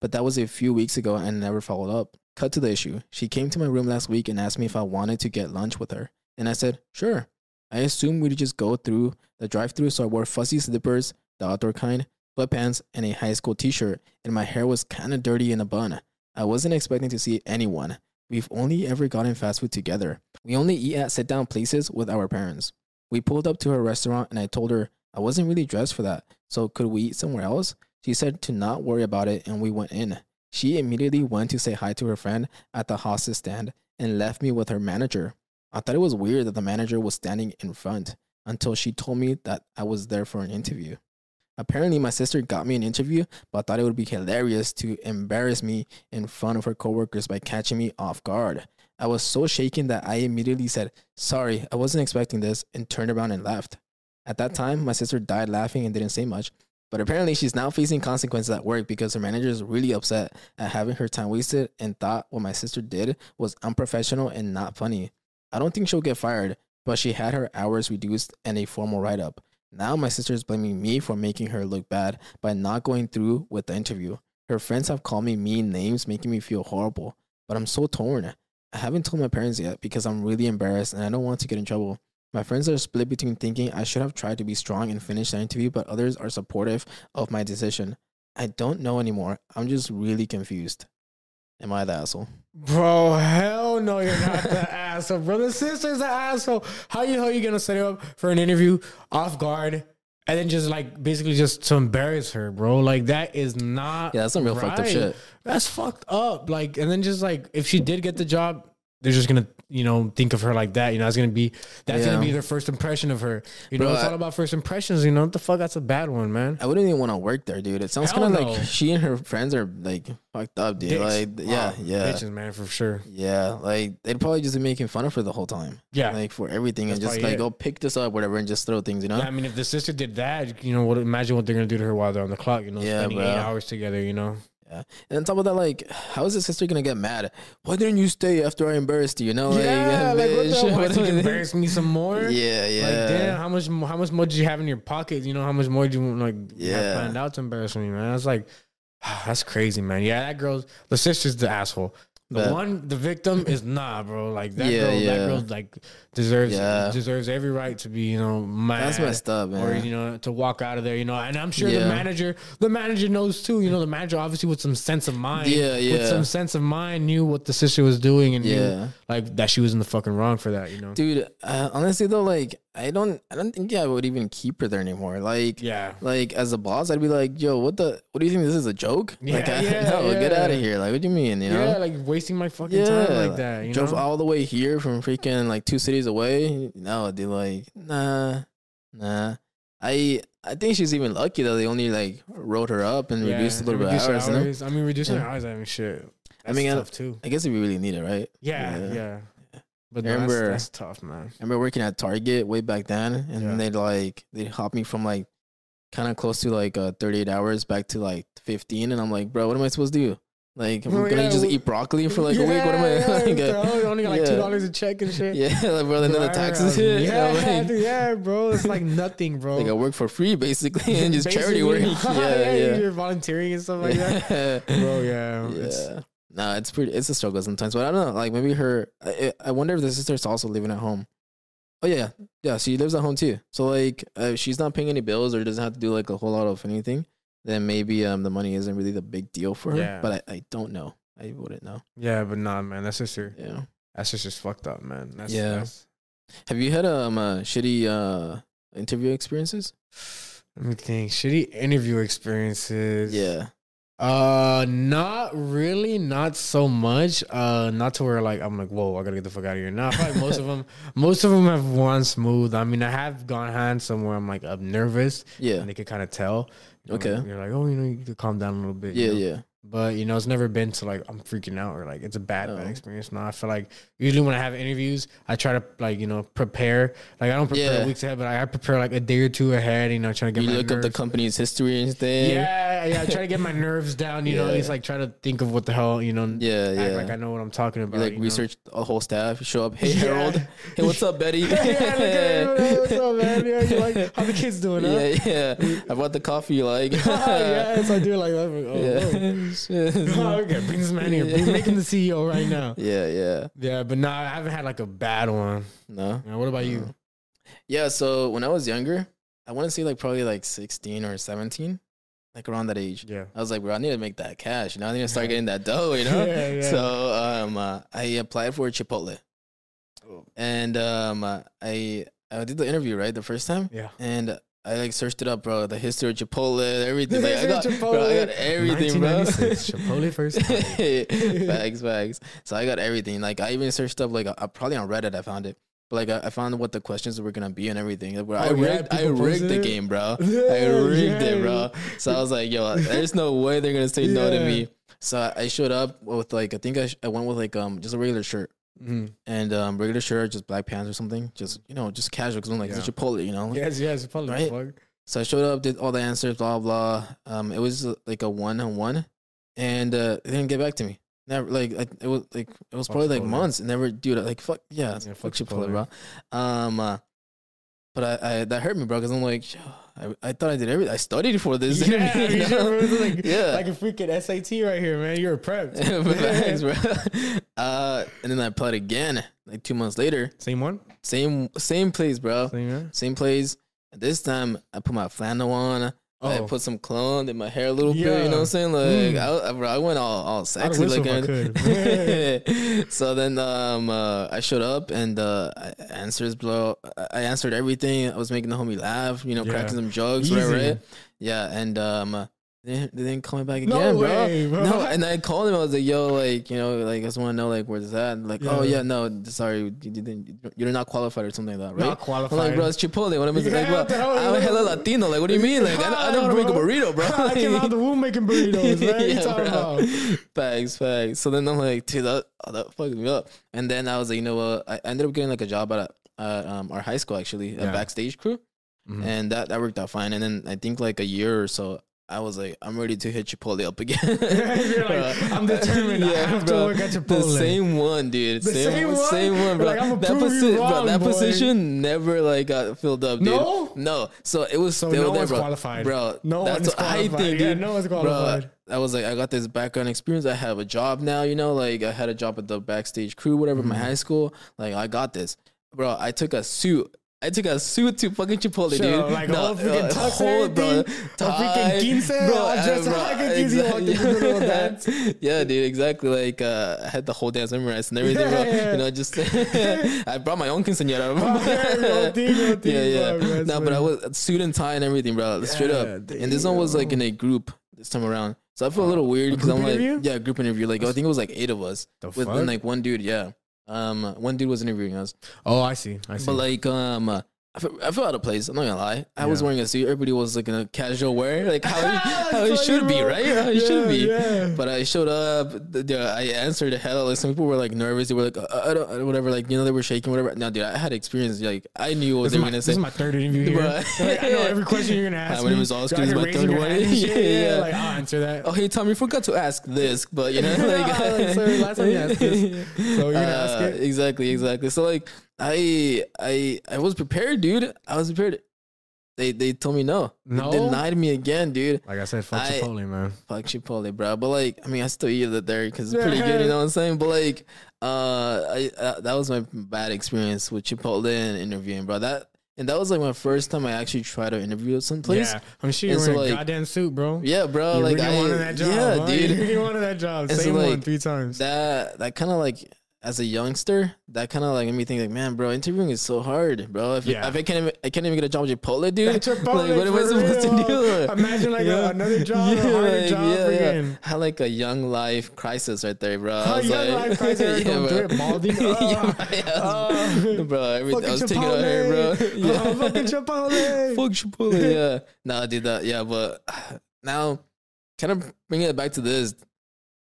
But that was a few weeks ago and never followed up. Cut to the issue. She came to my room last week and asked me if I wanted to get lunch with her. And I said, sure. I assumed we'd just go through the drive through, so I wore fuzzy slippers, the outdoor kind, sweatpants, and a high school t shirt, and my hair was kind of dirty in a bun. I wasn't expecting to see anyone. We've only ever gotten fast food together. We only eat at sit down places with our parents. We pulled up to her restaurant and I told her I wasn't really dressed for that, so could we eat somewhere else? She said to not worry about it and we went in. She immediately went to say hi to her friend at the hostage stand and left me with her manager. I thought it was weird that the manager was standing in front until she told me that I was there for an interview. Apparently, my sister got me an interview, but thought it would be hilarious to embarrass me in front of her coworkers by catching me off guard. I was so shaken that I immediately said, Sorry, I wasn't expecting this, and turned around and left. At that time, my sister died laughing and didn't say much. But apparently, she's now facing consequences at work because her manager is really upset at having her time wasted and thought what my sister did was unprofessional and not funny. I don't think she'll get fired, but she had her hours reduced and a formal write up. Now my sister is blaming me for making her look bad by not going through with the interview. Her friends have called me mean names, making me feel horrible. But I'm so torn. I haven't told my parents yet because I'm really embarrassed and I don't want to get in trouble. My friends are split between thinking I should have tried to be strong and finish the interview, but others are supportive of my decision. I don't know anymore. I'm just really confused. Am I the asshole? Bro, hell no, you're not the asshole. Bro, the sister's the asshole. How you how you gonna set her up for an interview off guard and then just like basically just to embarrass her, bro? Like that is not Yeah, that's some real fucked up shit. That's fucked up. Like, and then just like if she did get the job, they're just gonna, you know, think of her like that. You know, that's gonna be that's Yeah. gonna be their first impression of her. You know, Bro, it's I- all about first impressions. You know, what the fuck? That's a bad one, man. I wouldn't even want to work there, dude. It sounds kind of no. like she and her friends are like fucked up, dude. Dicks. Like, yeah, Wow, yeah, bitches, man, for sure. yeah. Like they'd probably just be making fun of her the whole time. Yeah. like for everything, and just like, it. oh, pick this up, whatever, and just throw things, you know. Yeah, I mean, if the sister did that, you know, what? Imagine what they're gonna do to her while they're on the clock. You know, Yeah, spending bro. eight hours together. You know, Yeah. And on top of that, like, how is his sister gonna get mad? Why didn't you stay after I embarrassed you? You know? Like, yeah, like what the bitch, hell? Why what you embarrass me some more? Yeah, yeah. Like, damn, how much, how much more did you have in your pocket? You know, how much more do you like Yeah. planned out to embarrass me, man? It's like, that's crazy, man. Yeah, that girl's the sister's the asshole. The But- one, the victim is nah, bro. Like that Yeah, girl, yeah. that girl like deserves Yeah. deserves every right to be, you know, mad. That's messed up, man. Or you know, to walk out of there, you know, and I'm sure the manager, the manager knows too. You know, the manager obviously with some sense of mind, Yeah, yeah with some sense of mind, knew what the sister was doing and Yeah. knew like that she was in the fucking wrong for that. You know, Dude, uh, honestly though, like, I don't, I don't think I would even keep her there anymore. Like, yeah. like as a boss, I'd be like, yo, what the, what do you think this is a joke? like, Yeah, I, yeah, no, get out of here. Like, what do you mean? You know? Yeah, like wasting my fucking time like that. You drove know, all the way here from freaking like two cities away. No, dude, like nah, nah. I I think she's even lucky that they only like wrote her up and Yeah, reduced a little bit of her hours. You know? I mean, reducing Yeah. hours. I mean, shit. I That's mean, I- tough too. I guess if you really need it, right? Yeah, Yeah. yeah. But I no, that's, remember- that's tough, man. I remember working at Target way back then, and Yeah. they'd like they'd hop me from like kind of close to like uh, 38 hours back to like 15, and I'm like, bro, what am I supposed to do? Like, I'm Well, gonna yeah, just eat broccoli for like a week. What am I? Yeah, like, yeah, bro, you only got like two dollars a check and shit. yeah, like, bro, then the taxes hit. Yeah, Yeah, like, dude, yeah, bro. It's like nothing, bro. like I work for free basically, and just charity work. Basically, yeah, yeah. You're volunteering and stuff like that, bro. Yeah, It's, yeah. No, it's pretty. It's a struggle sometimes, but I don't know. Like maybe her. I, I wonder if the sister's also living at home. Oh yeah, yeah. So she lives at home too. So like, uh, she's not paying any bills or doesn't have to do like a whole lot of anything, then maybe um the money isn't really the big deal for her. Yeah. But I, I don't know. I wouldn't know. yeah, but nah, man. That's sister. Yeah. That's just, just fucked up, man. That's, Yeah. that's- Have you had um uh, shitty uh interview experiences? let me think. Shitty interview experiences. Yeah. Uh, not really, not so much. Uh, not to where like I'm like, whoa, I gotta get the fuck out of here. Nah, like most of them, most of them have gone smooth. I mean, I have gone hand somewhere. I'm like, I'm nervous, Yeah. and they could kind of tell. You Okay. you're like, oh, you know, you could calm down a little bit. you Yeah, know? yeah. But you know, it's never been to like I'm freaking out or like it's a bad bad experience. No, I feel like usually when I have interviews, I try to like you know prepare. Like I don't prepare Yeah. weeks ahead, but I prepare like a day or two ahead. You know, trying to get You my look up the company's history and thing. yeah, yeah. I try to get my nerves down. You know, at least like try to think of what the hell you know. Yeah, yeah. like I know what I'm talking about. You like you know? research a whole staff. Show up. Hey Yeah. Harold. Hey, what's up, Betty? yeah, at it. What's up, man? Yeah, you like how the kids doing? Huh? yeah, yeah. I brought the coffee you like. yes, I do like that. Oh, yeah. Shit. oh. okay, man here. Bring, the CEO right now. yeah, yeah. Yeah, but nah, I haven't had like a bad one. No. What about you? Uh, Yeah, so when I was younger, I want to say like probably like 16 or 17, like around that age. Yeah. I was like, bro, I need to make that cash. You know, I need to start getting that dough. You know. Yeah, yeah. So um, uh, I applied for Chipotle, Oh. and um, uh, I I did the interview right the first time, Yeah. and I like searched it up, bro. The history of Chipotle, everything. Like, I got, history of bro, I got everything, bro. Chipotle first time. facts, facts. So I got everything. Like I even searched up, like I, probably on Reddit, I found it. But like I, I found what the questions were gonna be and everything. Like, bro, I Oh, yeah? rigged, I rigged the game, bro. I Yeah, rigged it, bro. So I was like, yo, there's no way they're gonna say no to me. So I- I showed up with like I think I, sh- I went with like um just a regular shirt Mhm. and um regular shirt, just black pants or something, just you know just casual because I'm like it's Yeah. Chipotle, you know. Yes, yes, Chipotle. Right? So I showed up, did all the answers, blah blah. Um, it was uh, like a one on one, and uh, they didn't get back to me. Never like I, it was like it was Fuck probably like Chipotle. months. Never, dude. Like fuck yeah, Yeah, fuck fuck Chipotle, Chipotle. bro. Um, uh, but I, I that hurt me, bro, because I'm like, I, I thought I did everything. I studied for this. Yeah, interview, you know? sure like, Yeah. like a freaking SAT right here, man. You're prepped. Thanks, bro. Uh, and then I applied again, like two months later. Same one. Same same place, bro. Same. Same place. This time I put my flannel on. I Oh. put some cologne, did my hair a little bit. You know what I'm saying? Like Mm. I, I, bro, I went all all sexy, like I so then um uh, I showed up and uh I answers bro. I I answered everything. I was making the homie laugh. You know, Yeah. cracking some jokes, whatever. Right? Yeah, and um. They didn't, call me back No again, way, bro. No, and I called him. I was like, "Yo, like, you know, like, I just want to know, like, where's that?" Like, "Oh Yeah. yeah, no, sorry, you didn't, you're not qualified or something like that, right?" Not qualified. I'm like, bro, it's Chipotle. What am I Yeah, like, bro? what the hell? I'm a hella Latino. Like, what do you mean? Like, I, I to make a burrito, bro. I came out the womb making burritos, man. What you talking bro. about? Facts, facts. So then I'm like, dude, that, oh, that fucked me up. And then I was like, you know what? I ended up getting like a job at, at um, our high school, actually, a backstage crew. Mhm. And that, that worked out fine. And then I think like a year or so, I was like, I'm ready to hit Chipotle up again. Like, I'm determined. I have to work at The same one, dude. The same, same one? same one, bro. Like, that, prove you bro, that position never like got filled up, dude. No? no. So it was So still no there, bro. qualified. bro. No that's one's what I qualified. think, Yeah, dude. no one's Bro, qualified. I was like, I got this background experience. I have a job now, you know, like I had a job at the backstage crew, whatever, Mm-hmm. my high school. Like I got this, bro. I took a suit. I took a suit to fucking Chipotle, Sure, dude. like a whole freaking uh, tux whole- everything? A freaking quince, all dressed up like a quince, you walked into the dance. yeah, dude, exactly. Like uh, I had the whole dance memorized and everything, bro. Yeah. You know, just I brought my own yeah, team, go team, yeah, yeah. bro, No, but I was suit and tie and everything, bro. Straight up. Yeah, And this one was like in a group this time around. So I feel a little weird because I'm like, yeah, group interview. Like I think it was like eight of us The with like one dude. Yeah, um, one dude was interviewing us, Oh, I see. I see. but like um. I felt out of place. I'm not gonna lie. I was wearing a suit. Everybody was like in a casual wear, like how it, how it should be, right? How it should be. yeah. But I showed up. th- th- I answered the hell. Like some people were like nervous. They were like, uh, I don't, whatever. Like you know, they were shaking, whatever. No, dude, I had experience. Like I knew what this, they were my, gonna this say. This is my third interview here. Like, I know every question you're gonna ask Hi, me. my name is Oscar. You're This is my third one. hand and shit. Yeah, yeah, yeah. like I'll answer that. Oh, hey Tom, you forgot to ask this, but you know, like, Like, sorry, last time you asked this. So you're gonna ask Uh, it? Exactly, exactly. So like, I, I, I was prepared, dude. I was prepared. They, they told me no. No? They denied me again, dude. Like I said, fuck I- Chipotle, man. Fuck Chipotle, bro. But like, I mean, I still eat it there because it's pretty good. You know what I'm saying? But like, uh, I uh, that was my bad experience with Chipotle and interviewing, bro. That and that was like my first time I actually tried to interview at some place. Yeah, I'm sure you're And so, wearing a goddamn suit, bro. Yeah, bro. you like really I wanted that job. yeah, huh? dude. You really wanted that job. And so, Same one three times. that that kind of like as a youngster, that kind of like made me think like, man, bro, interviewing is so hard, bro. If, Yeah. if I can't even, I can't even get a job with Chipotle, dude. That's Chipotle, like, what am I supposed real. to do? Imagine like a- another job, a harder job, freaking. Had like a young life crisis right there, bro. I was young like, life crisis, through it, balding. yeah, Oh, ass, oh. bro. Every, I was taking out hair, bro. Yeah. Oh, fucking Chipotle. Fuck Chipotle. Yeah. Nah, dude. That yeah, but now, kind of bringing it back to this,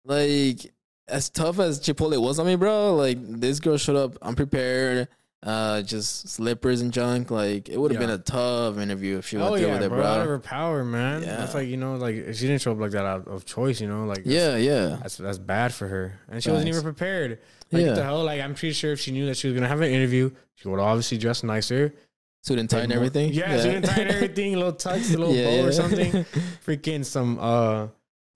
like as tough as Chipotle was on me, bro. Like this girl showed up unprepared, uh, just slippers and junk. Like it would have Yeah. been a tough interview if she went Oh through yeah, with it, bro. Out of her power, man. Yeah. That's like you know, like she didn't show up like that out of choice. You know, like Yeah, yeah, that's that's bad for her, and she wasn't even prepared. Like Yeah. what the hell? Like I'm pretty sure if she knew that she was gonna have an interview, she would obviously dress nicer, suit and tie and everything. Yeah, suit and tie and everything, a little tux, a little Yeah, bow yeah. or something. Freaking some uh,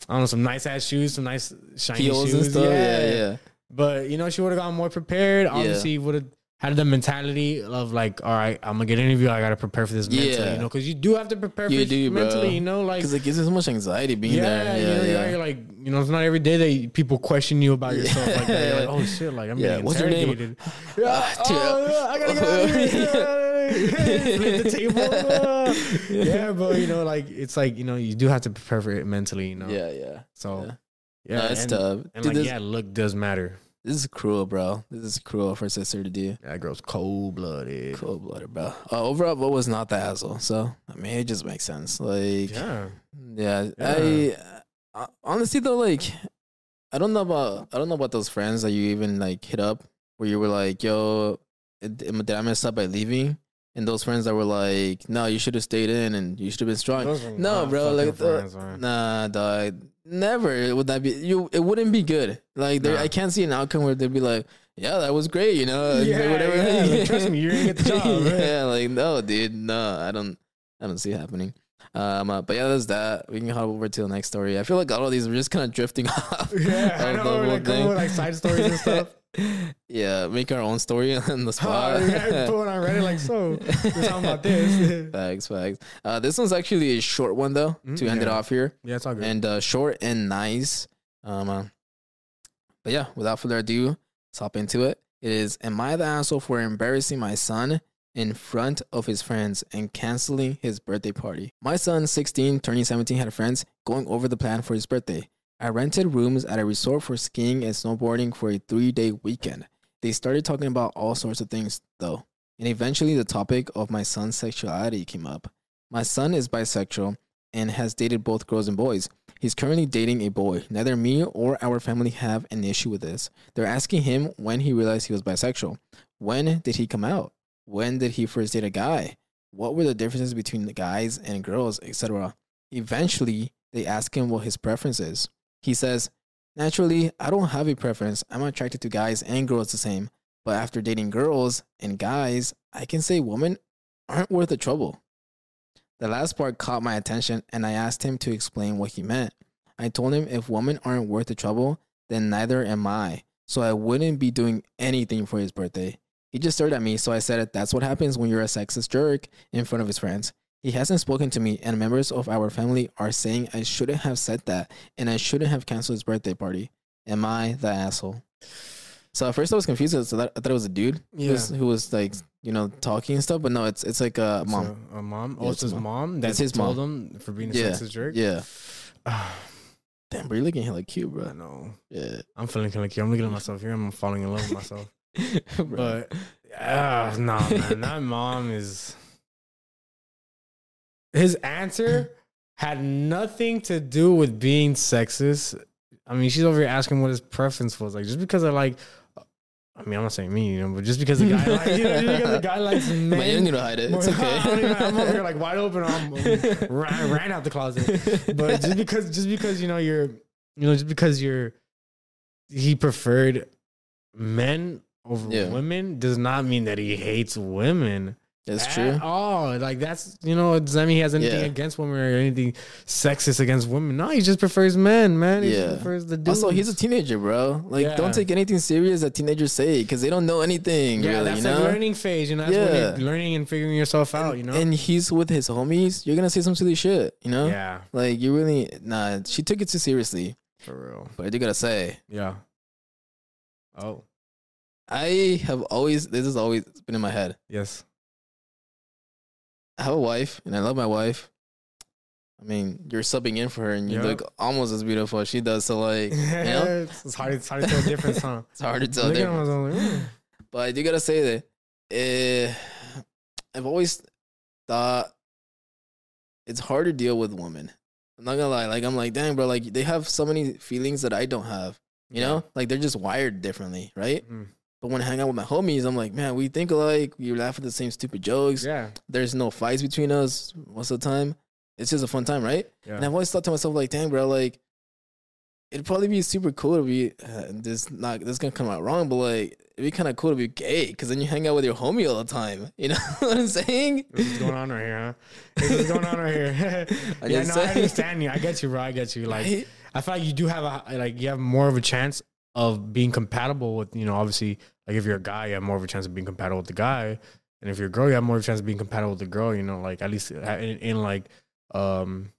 I don't know, some nice ass shoes, some nice shiny Heels shoes. and stuff. Yeah, yeah. But you know, she would have gotten more prepared. Obviously, would have had the mentality of like, all right, I'm gonna get an interview. I gotta prepare for this mentally, Yeah. you know, because you do have to prepare You it do, bro. mentally. You know, like Because it gives you so much anxiety being yeah, there. you Yeah, know, yeah. you're like you know, it's not every day that people question you about yourself like that. You're like, oh shit, like I'm Yeah, getting what's your name? interrogated. Yeah, Ah, oh, I gotta get out of here. The table. Ah. yeah, but you know, like it's like you know, you do have to prepare for it mentally. You know, yeah, yeah. So Yeah. No, it's and, tough. and Dude, like yeah, look does matter. This is cruel, bro. This is cruel for a sister to do. That girl's cold blooded. Cold blooded, bro. Uh, overall, what was not the asshole. So I mean, it just makes sense. Like, yeah, Yeah. I uh, honestly though, like, I don't know about I don't know about those friends that you even like hit up where you were like, "Yo, did I mess up by leaving?" And those friends that were like, "No, you should have stayed in and you should have been strong." No, bro, like, friends, man. Nah, dog. Never would that be you. It wouldn't be good. Like Nah. I can't see an outcome where they'd be like, "Yeah, that was great," you know, Yeah, yeah, like, trust me, you're gonna get the job, right? yeah, like no, dude, no, I don't, I don't see it happening. Um, uh, but yeah, that's that. We can hop over to the next story. I feel like all of these are just kind of drifting off. Yeah, I know. We're like going like side stories and stuff. Yeah, make our own story on the spot. Oh, yeah, put one on Reddit like so. We're talking about this. facts, facts. Uh, this one's actually a short one though. Mm, to end it off here. yeah, it's all good. and uh, short and nice. Um, uh, but yeah, without further ado, let's hop into it. It is Am I the asshole for embarrassing my son in front of his friends and canceling his birthday party? My son, 16, turning 17, had friends going over the plan for his birthday. I rented rooms at a resort for skiing and snowboarding for a three day weekend. They started talking about all sorts of things, though, and eventually the topic of my son's sexuality came up. My son is bisexual and has dated both girls and boys. He's currently dating a boy. Neither me or our family have an issue with this. They're asking him when he realized he was bisexual. When did he come out? When did he first date a guy? What were the differences between the guys and girls, etc.? Eventually, they ask him what his preference is. He says, Naturally, I don't have a preference. I'm attracted to guys and girls the same. But after dating girls and guys, I can say women aren't worth the trouble. The last part caught my attention and I asked him to explain what he meant. I told him if women aren't worth the trouble, then neither am I. So I wouldn't be doing anything for his birthday. He just stared at me, so I said that's what happens when you're a sexist jerk in front of his friends. He hasn't spoken to me, and members of our family are saying I shouldn't have said that and I shouldn't have canceled his birthday party. Am I the asshole? So at first I was confused. So that, I thought it was a dude who, was, who was like, you know, talking and stuff, but no, it's it's like a mom. So, a mom. Yeah, Oh, it's it's his mom. mom. That It's his told mom. him for being a Yeah, sexist jerk. Yeah. Ah, Damn, bro, you're looking hella cute, bro. I bro. know. Yeah. I'm feeling kind of cute. I'm looking at myself here. I'm falling in love with myself. But ah, nah, man, that mom is. His answer had nothing to do with being sexist. I mean, she's over here asking what his preference was. Like, just because I like, I mean, I'm not saying me, you know, but just because the guy, like, you know, just because the guy likes men. Man, you don't need to hide it. It's more- I even- I'm over here like wide open. I'm ran, ran out the closet. But just because, just because you know you're, you know, just because you're, he preferred men over Yeah. women does not mean that he hates women. That's at true. Oh, Like that's you know, does that mean he has anything Yeah. against women or anything sexist against women? No, he just prefers men, man. He Yeah. just prefers the dudes. Also, he's a teenager, bro. Like, Yeah. don't take anything serious that teenagers say because they don't know anything, yeah, really, that's you know? learning phase. You know, that's when Yeah. you're learning and figuring yourself out. You know, And he's with his homies. You're going to say some silly shit, you know? yeah, Like, you really, nah, she took it too seriously. for real. But I do got to say, Yeah. Oh, I have always this has always been in my head. Yes. I have a wife and I love my wife. I mean, you're subbing in for her and you Yep. look almost as beautiful as she does. So like, you know, it's, hard. It's hard to tell the difference, huh? it's hard to tell. Look the at him, I difference. like, mm. But I do gotta say that uh, I've always thought it's hard to deal with women. I'm not gonna lie. Like I'm like, dang, bro. Like they have so many feelings that I don't have. You know, like they're just wired differently, right? Mhm. But when I hang out with my homies, I'm like, man, we think alike. We laugh at the same stupid jokes. Yeah. There's no fights between us most of the time. It's just a fun time, right? Yeah. And I've always thought to myself, like, dang, bro, like, it'd probably be super cool to be uh, this. Not this is gonna come out wrong, but like, it'd be kind of cool to be gay because then you hang out with your homie all the time. You know what I'm saying? What's going on right here, huh? What's going on right here? I yeah, no, I understand you. I get you, bro. I get you. Like, Right? I feel like you do have a like you have more of a chance of being compatible with you know obviously like if you're a guy you have more of a chance of being compatible with the guy and if you're a girl you have more of a chance of being compatible with the girl you know like at least in, in like um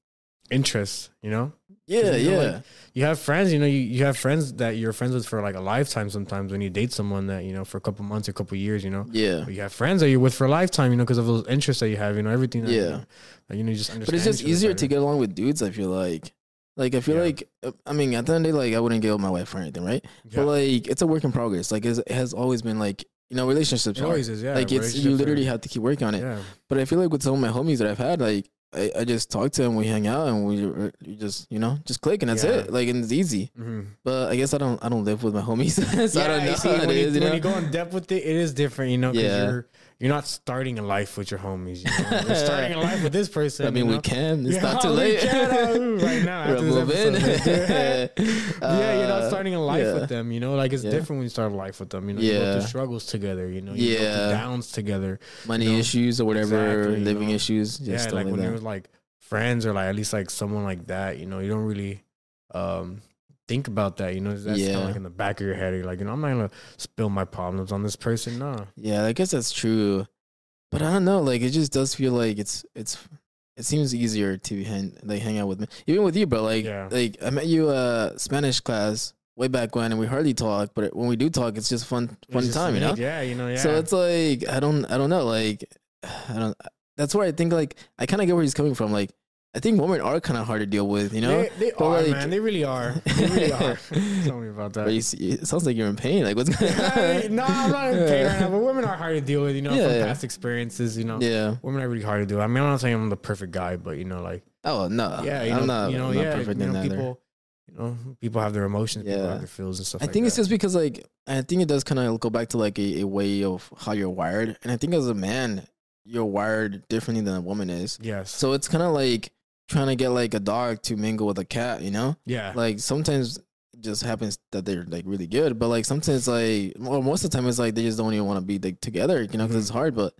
interests you know yeah, you know, yeah, like, you have friends you know you, you have friends that you're friends with for like a lifetime sometimes when you date someone that you know for a couple months or a couple years you know yeah. but you have friends that you're with for a lifetime you know because of those interests that you have you know everything that, Yeah. you know, that, you know you just understand But it's just easier better. to get along with dudes. I feel like. Like I feel Yeah. like uh, I mean at the end of the day like I wouldn't get with my wife for anything right Yeah. but like it's a work in progress like it's, it has always been like you know relationships it are always is yeah like it's you literally are- have to keep working on it yeah But I feel like with some of my homies that I've had, like I, I just talk to them, we hang out, and we, we just you know just click, and that's Yeah. it. Like and it's easy. hmm But I guess I don't I don't live with my homies, so I don't know see, when, it you, is. You when know? you go in depth with it, it is different, you know, Yeah. you're you're not starting a life with your homies. You know? You're starting a life with this person. I mean, you we can. It's Yeah, not too late. can, uh, right now We're moving. episode, let's do it. yeah, you're not Uh, starting a life yeah. with them. You know, like it's Yeah. different when you start a life with them. You know, you go Yeah. through struggles together. You know, you go Yeah. through downs together. Money you know, issues or whatever, exactly, living know. issues. Yeah, like like when that. you're like friends or like at least like someone like that. You know, you don't really um think about that. You know, that's kind of like in the back of your head. You're like, you know, I'm not gonna spill my problems on this person. No. Yeah, I guess that's true. But I don't know. Like it just does feel like it's it's it seems easier to hang like hang out with me, even with you, bro. Like Yeah. like I met you uh Spanish class way back when, and we hardly talk. But when we do talk, it's just fun fun just time, you know. Yeah, you know, yeah. So it's like I don't I don't know. Like I don't. That's where I think like I kind of get where he's coming from. Like I think women are kind of hard to deal with, you know. they, they are, like- man. They really are. They really are. Tell me about that. But you see, it sounds like you're in pain. Like what's going on? no, I'm not in pain right now, but women are hard to deal with, you know, Yeah, from yeah. past experiences, you know. Yeah. Women are really hard to deal with. I mean, I'm not saying I'm the perfect guy, but, you know, like, Oh no. yeah, you I'm know, not. you know, I'm not yeah, perfect you in know, that either. people, you know, people have their emotions, people Yeah. have their feels and stuff I like think that. it's just because like I think it does kind of go back to like a, a way of how you're wired, and I think as a man you're wired differently than a woman is. yes. So it's kind of like trying to get like a dog to mingle with a cat, you know? yeah. Like sometimes it just happens that they're like really good, but like sometimes like well most of the time it's like they just don't even want to be like together, you know, because it's Mm-hmm. hard. But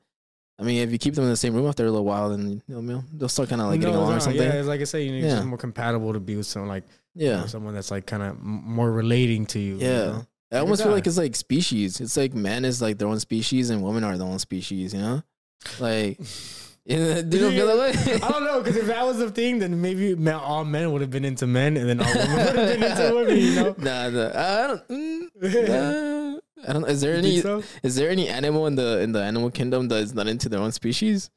I mean, if you keep them in the same room after a little while, then you know they'll start kind of like getting along no, or something. Yeah, like I say, you know, Yeah. more compatible to be with someone like, you Yeah. know, someone that's like kind of more relating to you. you Yeah. know? I almost feel like it's like species. It's like man is like their own species and women are their own species, you know? Like, yeah, do you feel that way? I don't know because if that was the thing, then maybe ma- all men would have been into men, and then all women would have been into women. You know? Nah, nah, I don't. Mm, nah, I don't. Is there any? so? Is there any animal in the in the animal kingdom that is not into their own species?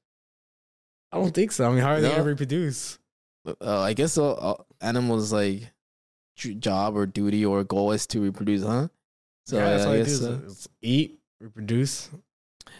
I don't think so. I mean, how are they No. gonna reproduce? Uh, I guess all, all animals like job or duty or goal is to reproduce, huh? So yeah, that's I all they do. guess is- uh, is eat, reproduce,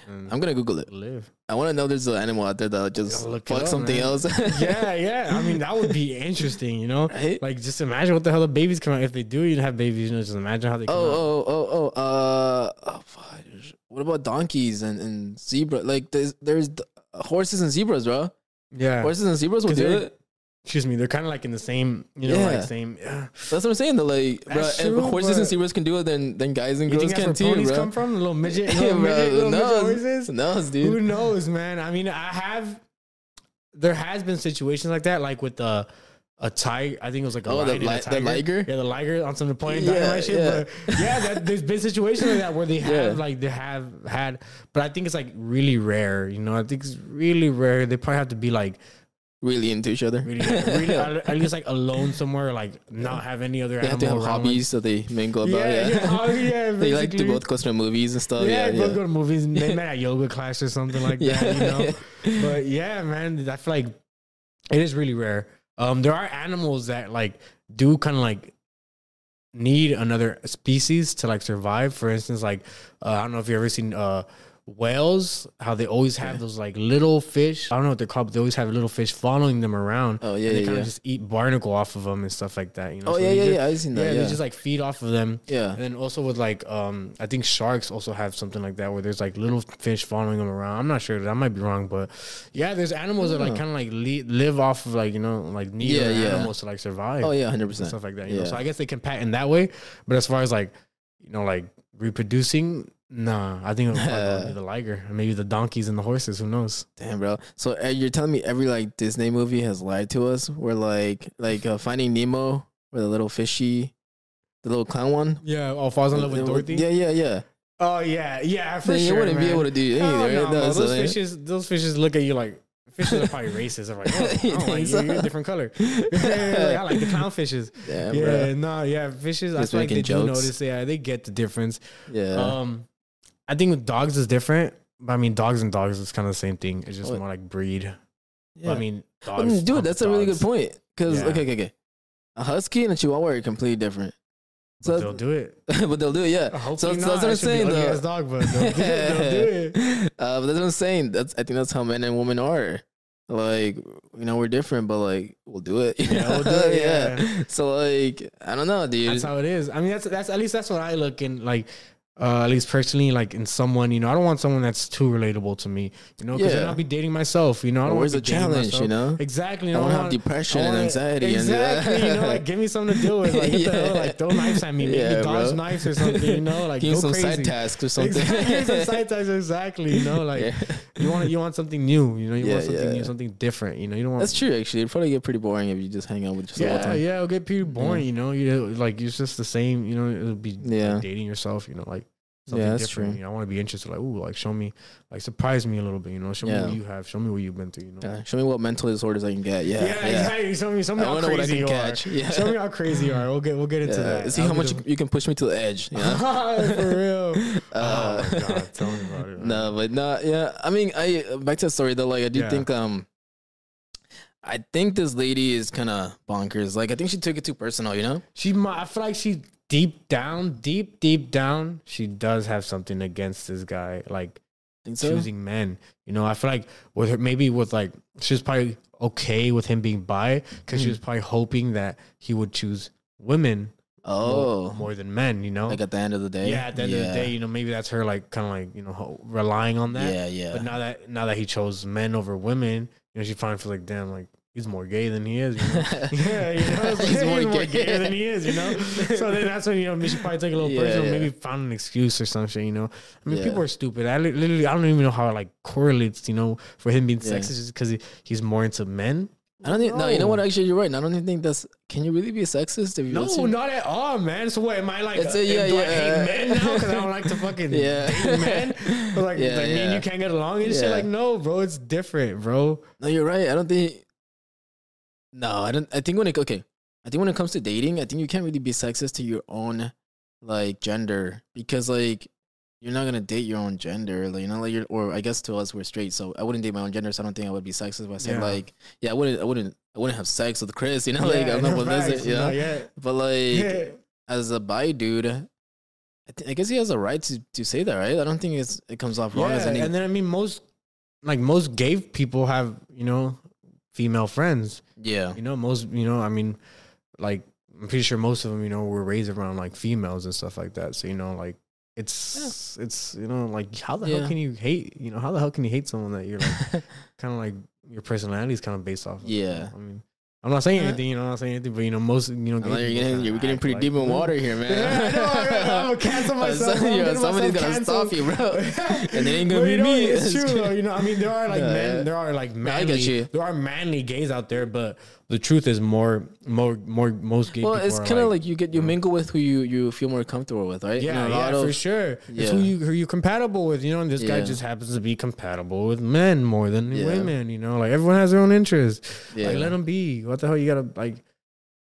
and I'm gonna Google it. live. I want to know there's an animal out there that just look it fuck up, something man. else. yeah, yeah. I mean, that would be interesting. You know, Right? like just imagine what the hell the babies come out if they do even have babies. You know, just imagine how they come out. Oh, oh, oh, oh, uh, oh, fuck. what about donkeys and, and zebra? Like, there's, there's horses and zebras, bro. Yeah. Horses and zebras will do it. Excuse me. They're kind of like in the same. You know, Yeah. like same. Yeah. That's what I'm saying. The like, bro, That's if true, horses and zebras can do it, then then guys and You girls can too, bro. come from? Little midget, Yeah, little bro, midget, little midget knows? horses. knows, Who knows, man? I mean, I have. There has been situations like that, like with the a tiger. I think it was like a Oh, the lion and a li- the tiger. liger? Yeah, the liger on some Napoleon Yeah, shit. yeah. But yeah, that, there's been situations like that where they have Yeah. like they have had, but I think it's like really rare. You know, I think it's really rare. They probably have to be like really into each other. Really, really at least like alone somewhere, like not have any other They have to have around, like- hobbies that they mingle about. Yeah, Yeah, yeah, oh, yeah, they like to both go to movies and stuff. yeah, Yeah, both yeah. go to movies and they met at yoga class or something like that, you know. But yeah, man, I feel like it is really rare. Um, there are animals that like do kind of like need another species to like survive. For instance, like uh, I don't know if you ever seen uh whales, how they always have Yeah. those like little fish. I don't know what they're called, but they always have little fish following them around. Oh yeah, and they yeah, kind yeah. of just eat barnacle off of them and stuff like that. You know. Oh So yeah, yeah, just- yeah. I've seen Yeah, that. Yeah, they just like feed off of them. yeah. And then also with like um I think sharks also have something like that where there's like little fish following them around. I'm not sure that I might be wrong, but yeah, there's animals that like kind of like le- live off of like you know like need Yeah, other yeah. animals to like survive. Oh yeah, hundred percent. stuff like that. You know, so I guess they can patent that way. But as far as like you know like reproducing, nah, I think it'll probably be the liger, maybe the donkeys and the horses. Who knows? Damn, bro. So uh, you're telling me every like Disney movie has lied to us? Where like like uh, Finding Nemo, where the little fishy, the little clown one. Yeah, oh, falls in love with Dorothy. Yeah, yeah, yeah. Oh yeah, yeah, for Then you wouldn't be able to do anything. no. That's those like- fishes, those fishes look at you like fishes are probably racist. They're like, oh, I don't like think you. so? You're a different color. yeah, I like the clownfishes. Damn, yeah, bro. no, yeah, fishes. I Just feel like they making do jokes. notice. Yeah, they get the difference. Yeah. Um, I think with dogs is different. But I mean, dogs and dogs is kind of the same thing. It's just more like breed. yeah. I mean, But, dogs. dude, that's a really good point. Because Yeah. okay, okay, okay. A husky and a chihuahua are completely different. But So they'll do it. but they'll do it, yeah. Hopefully so, so that's what I'm It should be saying. though. dog, but they'll do it. They'll do it. uh, but that's what I'm saying. That's I think that's how men and women are. Like you know, we're different, but like we'll do it. Yeah, we'll do it, yeah. So like I don't know, dude. That's how it is. I mean, that's that's at least that's what I look in like. Uh, at least personally, like in someone, you know, I don't want someone that's too relatable to me, you know, because Yeah. then I'll be dating myself, you know. I Or don't where's wanna the challenge, you know? Exactly. You I wanna have wanna- depression I and wanna- anxiety and- Exactly. you know, like give me something to deal with. Like, Yeah. hell? like throw knives at me, Yeah, me dodge bro. knives or something. You know, like Give me go some crazy. side tasks or something. Exactly. some side tasks. Exactly. You know, like Yeah. you want you want something new. You know, you want something new, something different. You know, you don't want. That's true. Actually, it'd probably get pretty boring if you just hang out with yourself all the Yeah, time. yeah, it'll get pretty boring. You know, you like it's just the same. You know, it'll be Yeah. like dating yourself. You know, like something Yeah, that's different. true. You know, I want to be interested. Like, ooh, like show me, like surprise me a little bit. You know, show me what you have. Show me what you've been through. You know. Yeah, Show me what mental disorders I can get. Yeah, Yeah, yeah. exactly. Show me, show me I how wanna know what I crazy you catch. are. Yeah. Show me how crazy you are. We'll get we'll get into Yeah, that. See I'll how much the- you, can push me to the edge. You know? for real. Uh, oh my god, tell me about it. man. no, but no, yeah. I mean, I back to the story though. Like, I do Yeah. think um, I think this lady is kind of bonkers. Like, I think she took it too personal. You know? She, might, I feel like she deep down, deep deep down, she does have something against this guy. Like Think so? choosing men. You know, I feel like with her, maybe with like, she's probably okay with him being bi because she Mhm. was probably hoping that he would choose women Oh, more, more than men. You know, like at the end of the day. yeah. At the end of the day, you know, maybe that's her like kind of like you know relying on that. yeah, yeah. But now that now that he chose men over women, you know, she finally feels like, damn, like he's more gay than he is. You know? yeah, you know, like, He's he's more gay. gay than he is. You know, so then that's when you know she probably take a little Yeah, personal, yeah. maybe found an excuse or something. You know, I mean, Yeah. people are stupid. I literally, I don't even know how it like correlates. You know, for him being Yeah. sexist just because he, he's more into men. I don't think. No, you know what? Actually, you're right. I don't even think that's. Can you really be a sexist if you No, not at all, man. So what am I like? It's a- yeah, do I hate men now because I don't like to fucking Yeah. date men? But like, Yeah, like me and you can't get along and shit. Yeah. Like, no, bro, it's different, bro. No, you're right. I don't think. No, I don't. I think when it okay, I think when it comes to dating, I think you can't really be sexist to your own like gender because like you're not gonna date your own gender, like you know, like you're or I guess to us we're straight, so I wouldn't date my own gender, so I don't think I would be sexist if I said Yeah. like yeah, I wouldn't, I wouldn't, I wouldn't have sex with Chris, you know, like I'm not no with this, you know, yet. but like as a bi dude. I, th- I guess he has a right to, to say that, right? I don't think it's it comes off wrong Yeah, as any. and then I mean, most like most gay people have you know female friends. yeah, You know, most you know, I mean, like I'm pretty sure most of them, you know, were raised around like females and stuff like that. So you know, like it's it's you know, like how the Yeah. hell can you hate? You know, how the hell can you hate someone that you're like kind of like your personality is kind of based off? Of, you Yeah. know? I mean, I'm not saying uh-huh. anything, you know, I'm not saying anything, but you know, most, you know, I know gay you're getting, kinda you're getting pretty like- deep in water here, man. Yeah, I know, I know. I'm gonna cancel myself. bro. Yo, somebody's gonna stop you, bro. And it ain't gonna But be you know, me. It's true, though. You know, I mean, there are like Yeah, men, yeah. there are like I manly, get you. there are manly gays out there, but the truth is more, more, more, most gay Well, it's kind of like, you get you mingle with who you you feel more comfortable with, right? Yeah, yeah, lot for of- sure. It's who you who you compatible with, you know. And this guy just happens to be compatible with men more than Yeah. women, you know. Like everyone has their own interests. Yeah. Like let them be. What the hell you gotta like?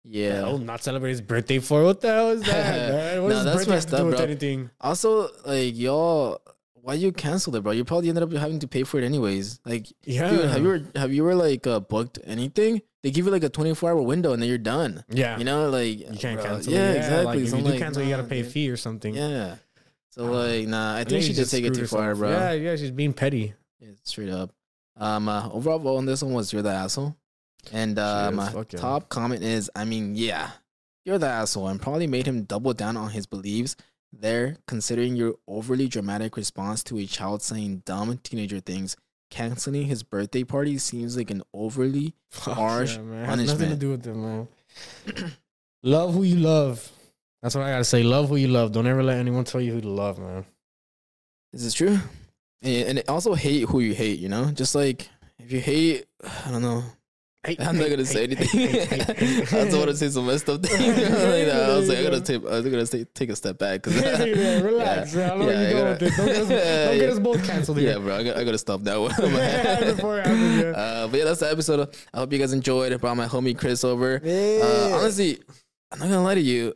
Yeah. Oh, not celebrate his birthday for what the hell is that? man? What No, does that's birthday messed do up, with bro. anything? Also, like y'all, why you canceled it, bro? You probably ended up having to pay for it anyways. Like, Yeah, dude, have you ever have you ever like uh, booked anything? They give you like a twenty four hour window and then you're done. yeah. You know, like you can't bro, cancel. Yeah, it. exactly. Like, if So you do like, cancel, you gotta nah, pay a fee or something. Yeah. So like, nah, I think think she just take it too far, bro. Yeah, yeah, she's being petty. Yeah, straight up. Um, uh, overall vote on this one was you're the asshole, and uh, is, my yeah. top comment is, I mean, yeah, you're the asshole, and probably made him double down on his beliefs there, considering your overly dramatic response to a child saying dumb teenager things. Canceling his birthday party seems like an overly Fuck harsh yeah, man. Has nothing to do with them, man. love who you love. That's what I gotta say. Love who you love. Don't ever let anyone tell you who to love, man. Is this true? And, and also hate who you hate. You know, just like if you hate, I don't know. Hey, I'm not gonna hey, say anything. I just want to say some messed up things. like that. I was like, I gotta take, I was gonna take, take a step back because yeah, relax. I know Yeah, I going gotta- with this. Don't get us, don't get us both canceled yeah, here. bro. I got, I gotta stop that one. Before it happens, yeah. uh, but yeah, that's the episode. I hope you guys enjoyed. I brought my homie Chris over. Uh, honestly, I'm not gonna lie to you.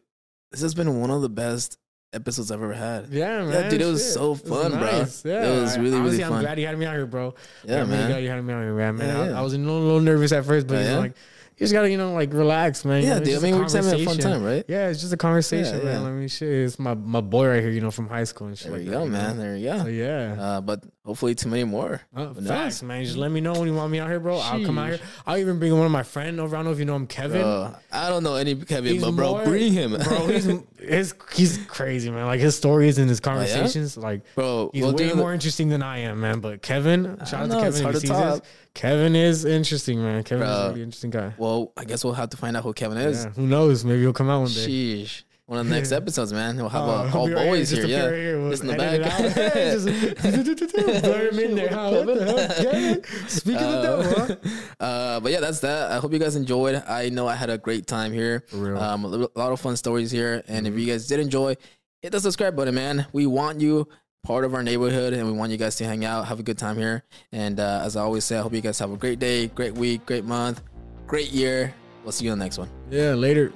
This has been one of the best episodes I've ever had. Yeah, man. Yeah, dude, it was shit. so It was fun, bro. nice. Yeah, It was really, really honestly, fun. I'm glad you had me out here, bro. Yeah, I'm really man. glad you had me out here, man. man. Yeah, I, yeah. I was a little, little nervous at first, but Oh, you know, yeah? like you just gotta, you know, like relax, man. You Yeah, know, dude. I mean, we're just having a fun time, right? Yeah, it's just a conversation, Yeah, man. yeah. I mean, shit, it's my my boy right here, you know, from high school and shit. There like you that, go, you know? man. There you go. So yeah. Uh, but hopefully, too many more. Uh, facts, man. Just let me know when you want me out here, bro. I'll come out here. I'll even bring one of my friend over. I don't know if you know him, Kevin. Bro, I don't know any Kevin, He's but bro, more- bring him, bro. He's his, he's crazy, man. Like his stories and his Oh, conversations, like bro. he's we'll way more interesting than I am, man. But Kevin, shout out know, to Kevin. hard If he sees this. Kevin is interesting, man. Kevin is a really interesting guy. Well, I guess we'll have to find out who Kevin is. Yeah, who knows? Maybe he'll come out one day. Sheesh. One of the next episodes, man. We'll have Oh, uh, all be right here, boys here. Yeah. here. Just in the back. Just blur him in there. huh? What the hell? Kevin? Speaking of the devil, huh? Uh, but yeah, that's that. I hope you guys enjoyed. I know I had a great time here. Mm-hmm. Um, a a lot of fun stories here. And if you guys did enjoy, hit the subscribe button, man. We want you part of our neighborhood, and we want you guys to hang out, have a good time here. And uh, as I always say, I hope you guys have a great day, great week, great month, great year. We'll see you on the next one. Yeah, later.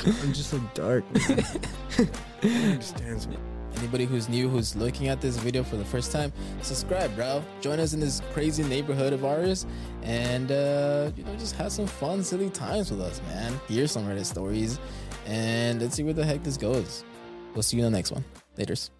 I'm just so dark. Understands me. Anybody who's new, who's looking at this video for the first time, subscribe, bro. Join us in this crazy neighborhood of ours, and uh, you know, just have some fun, silly times with us, man. Hear some Reddit stories, and let's see where the heck this goes. We'll see you in the next one. Later's.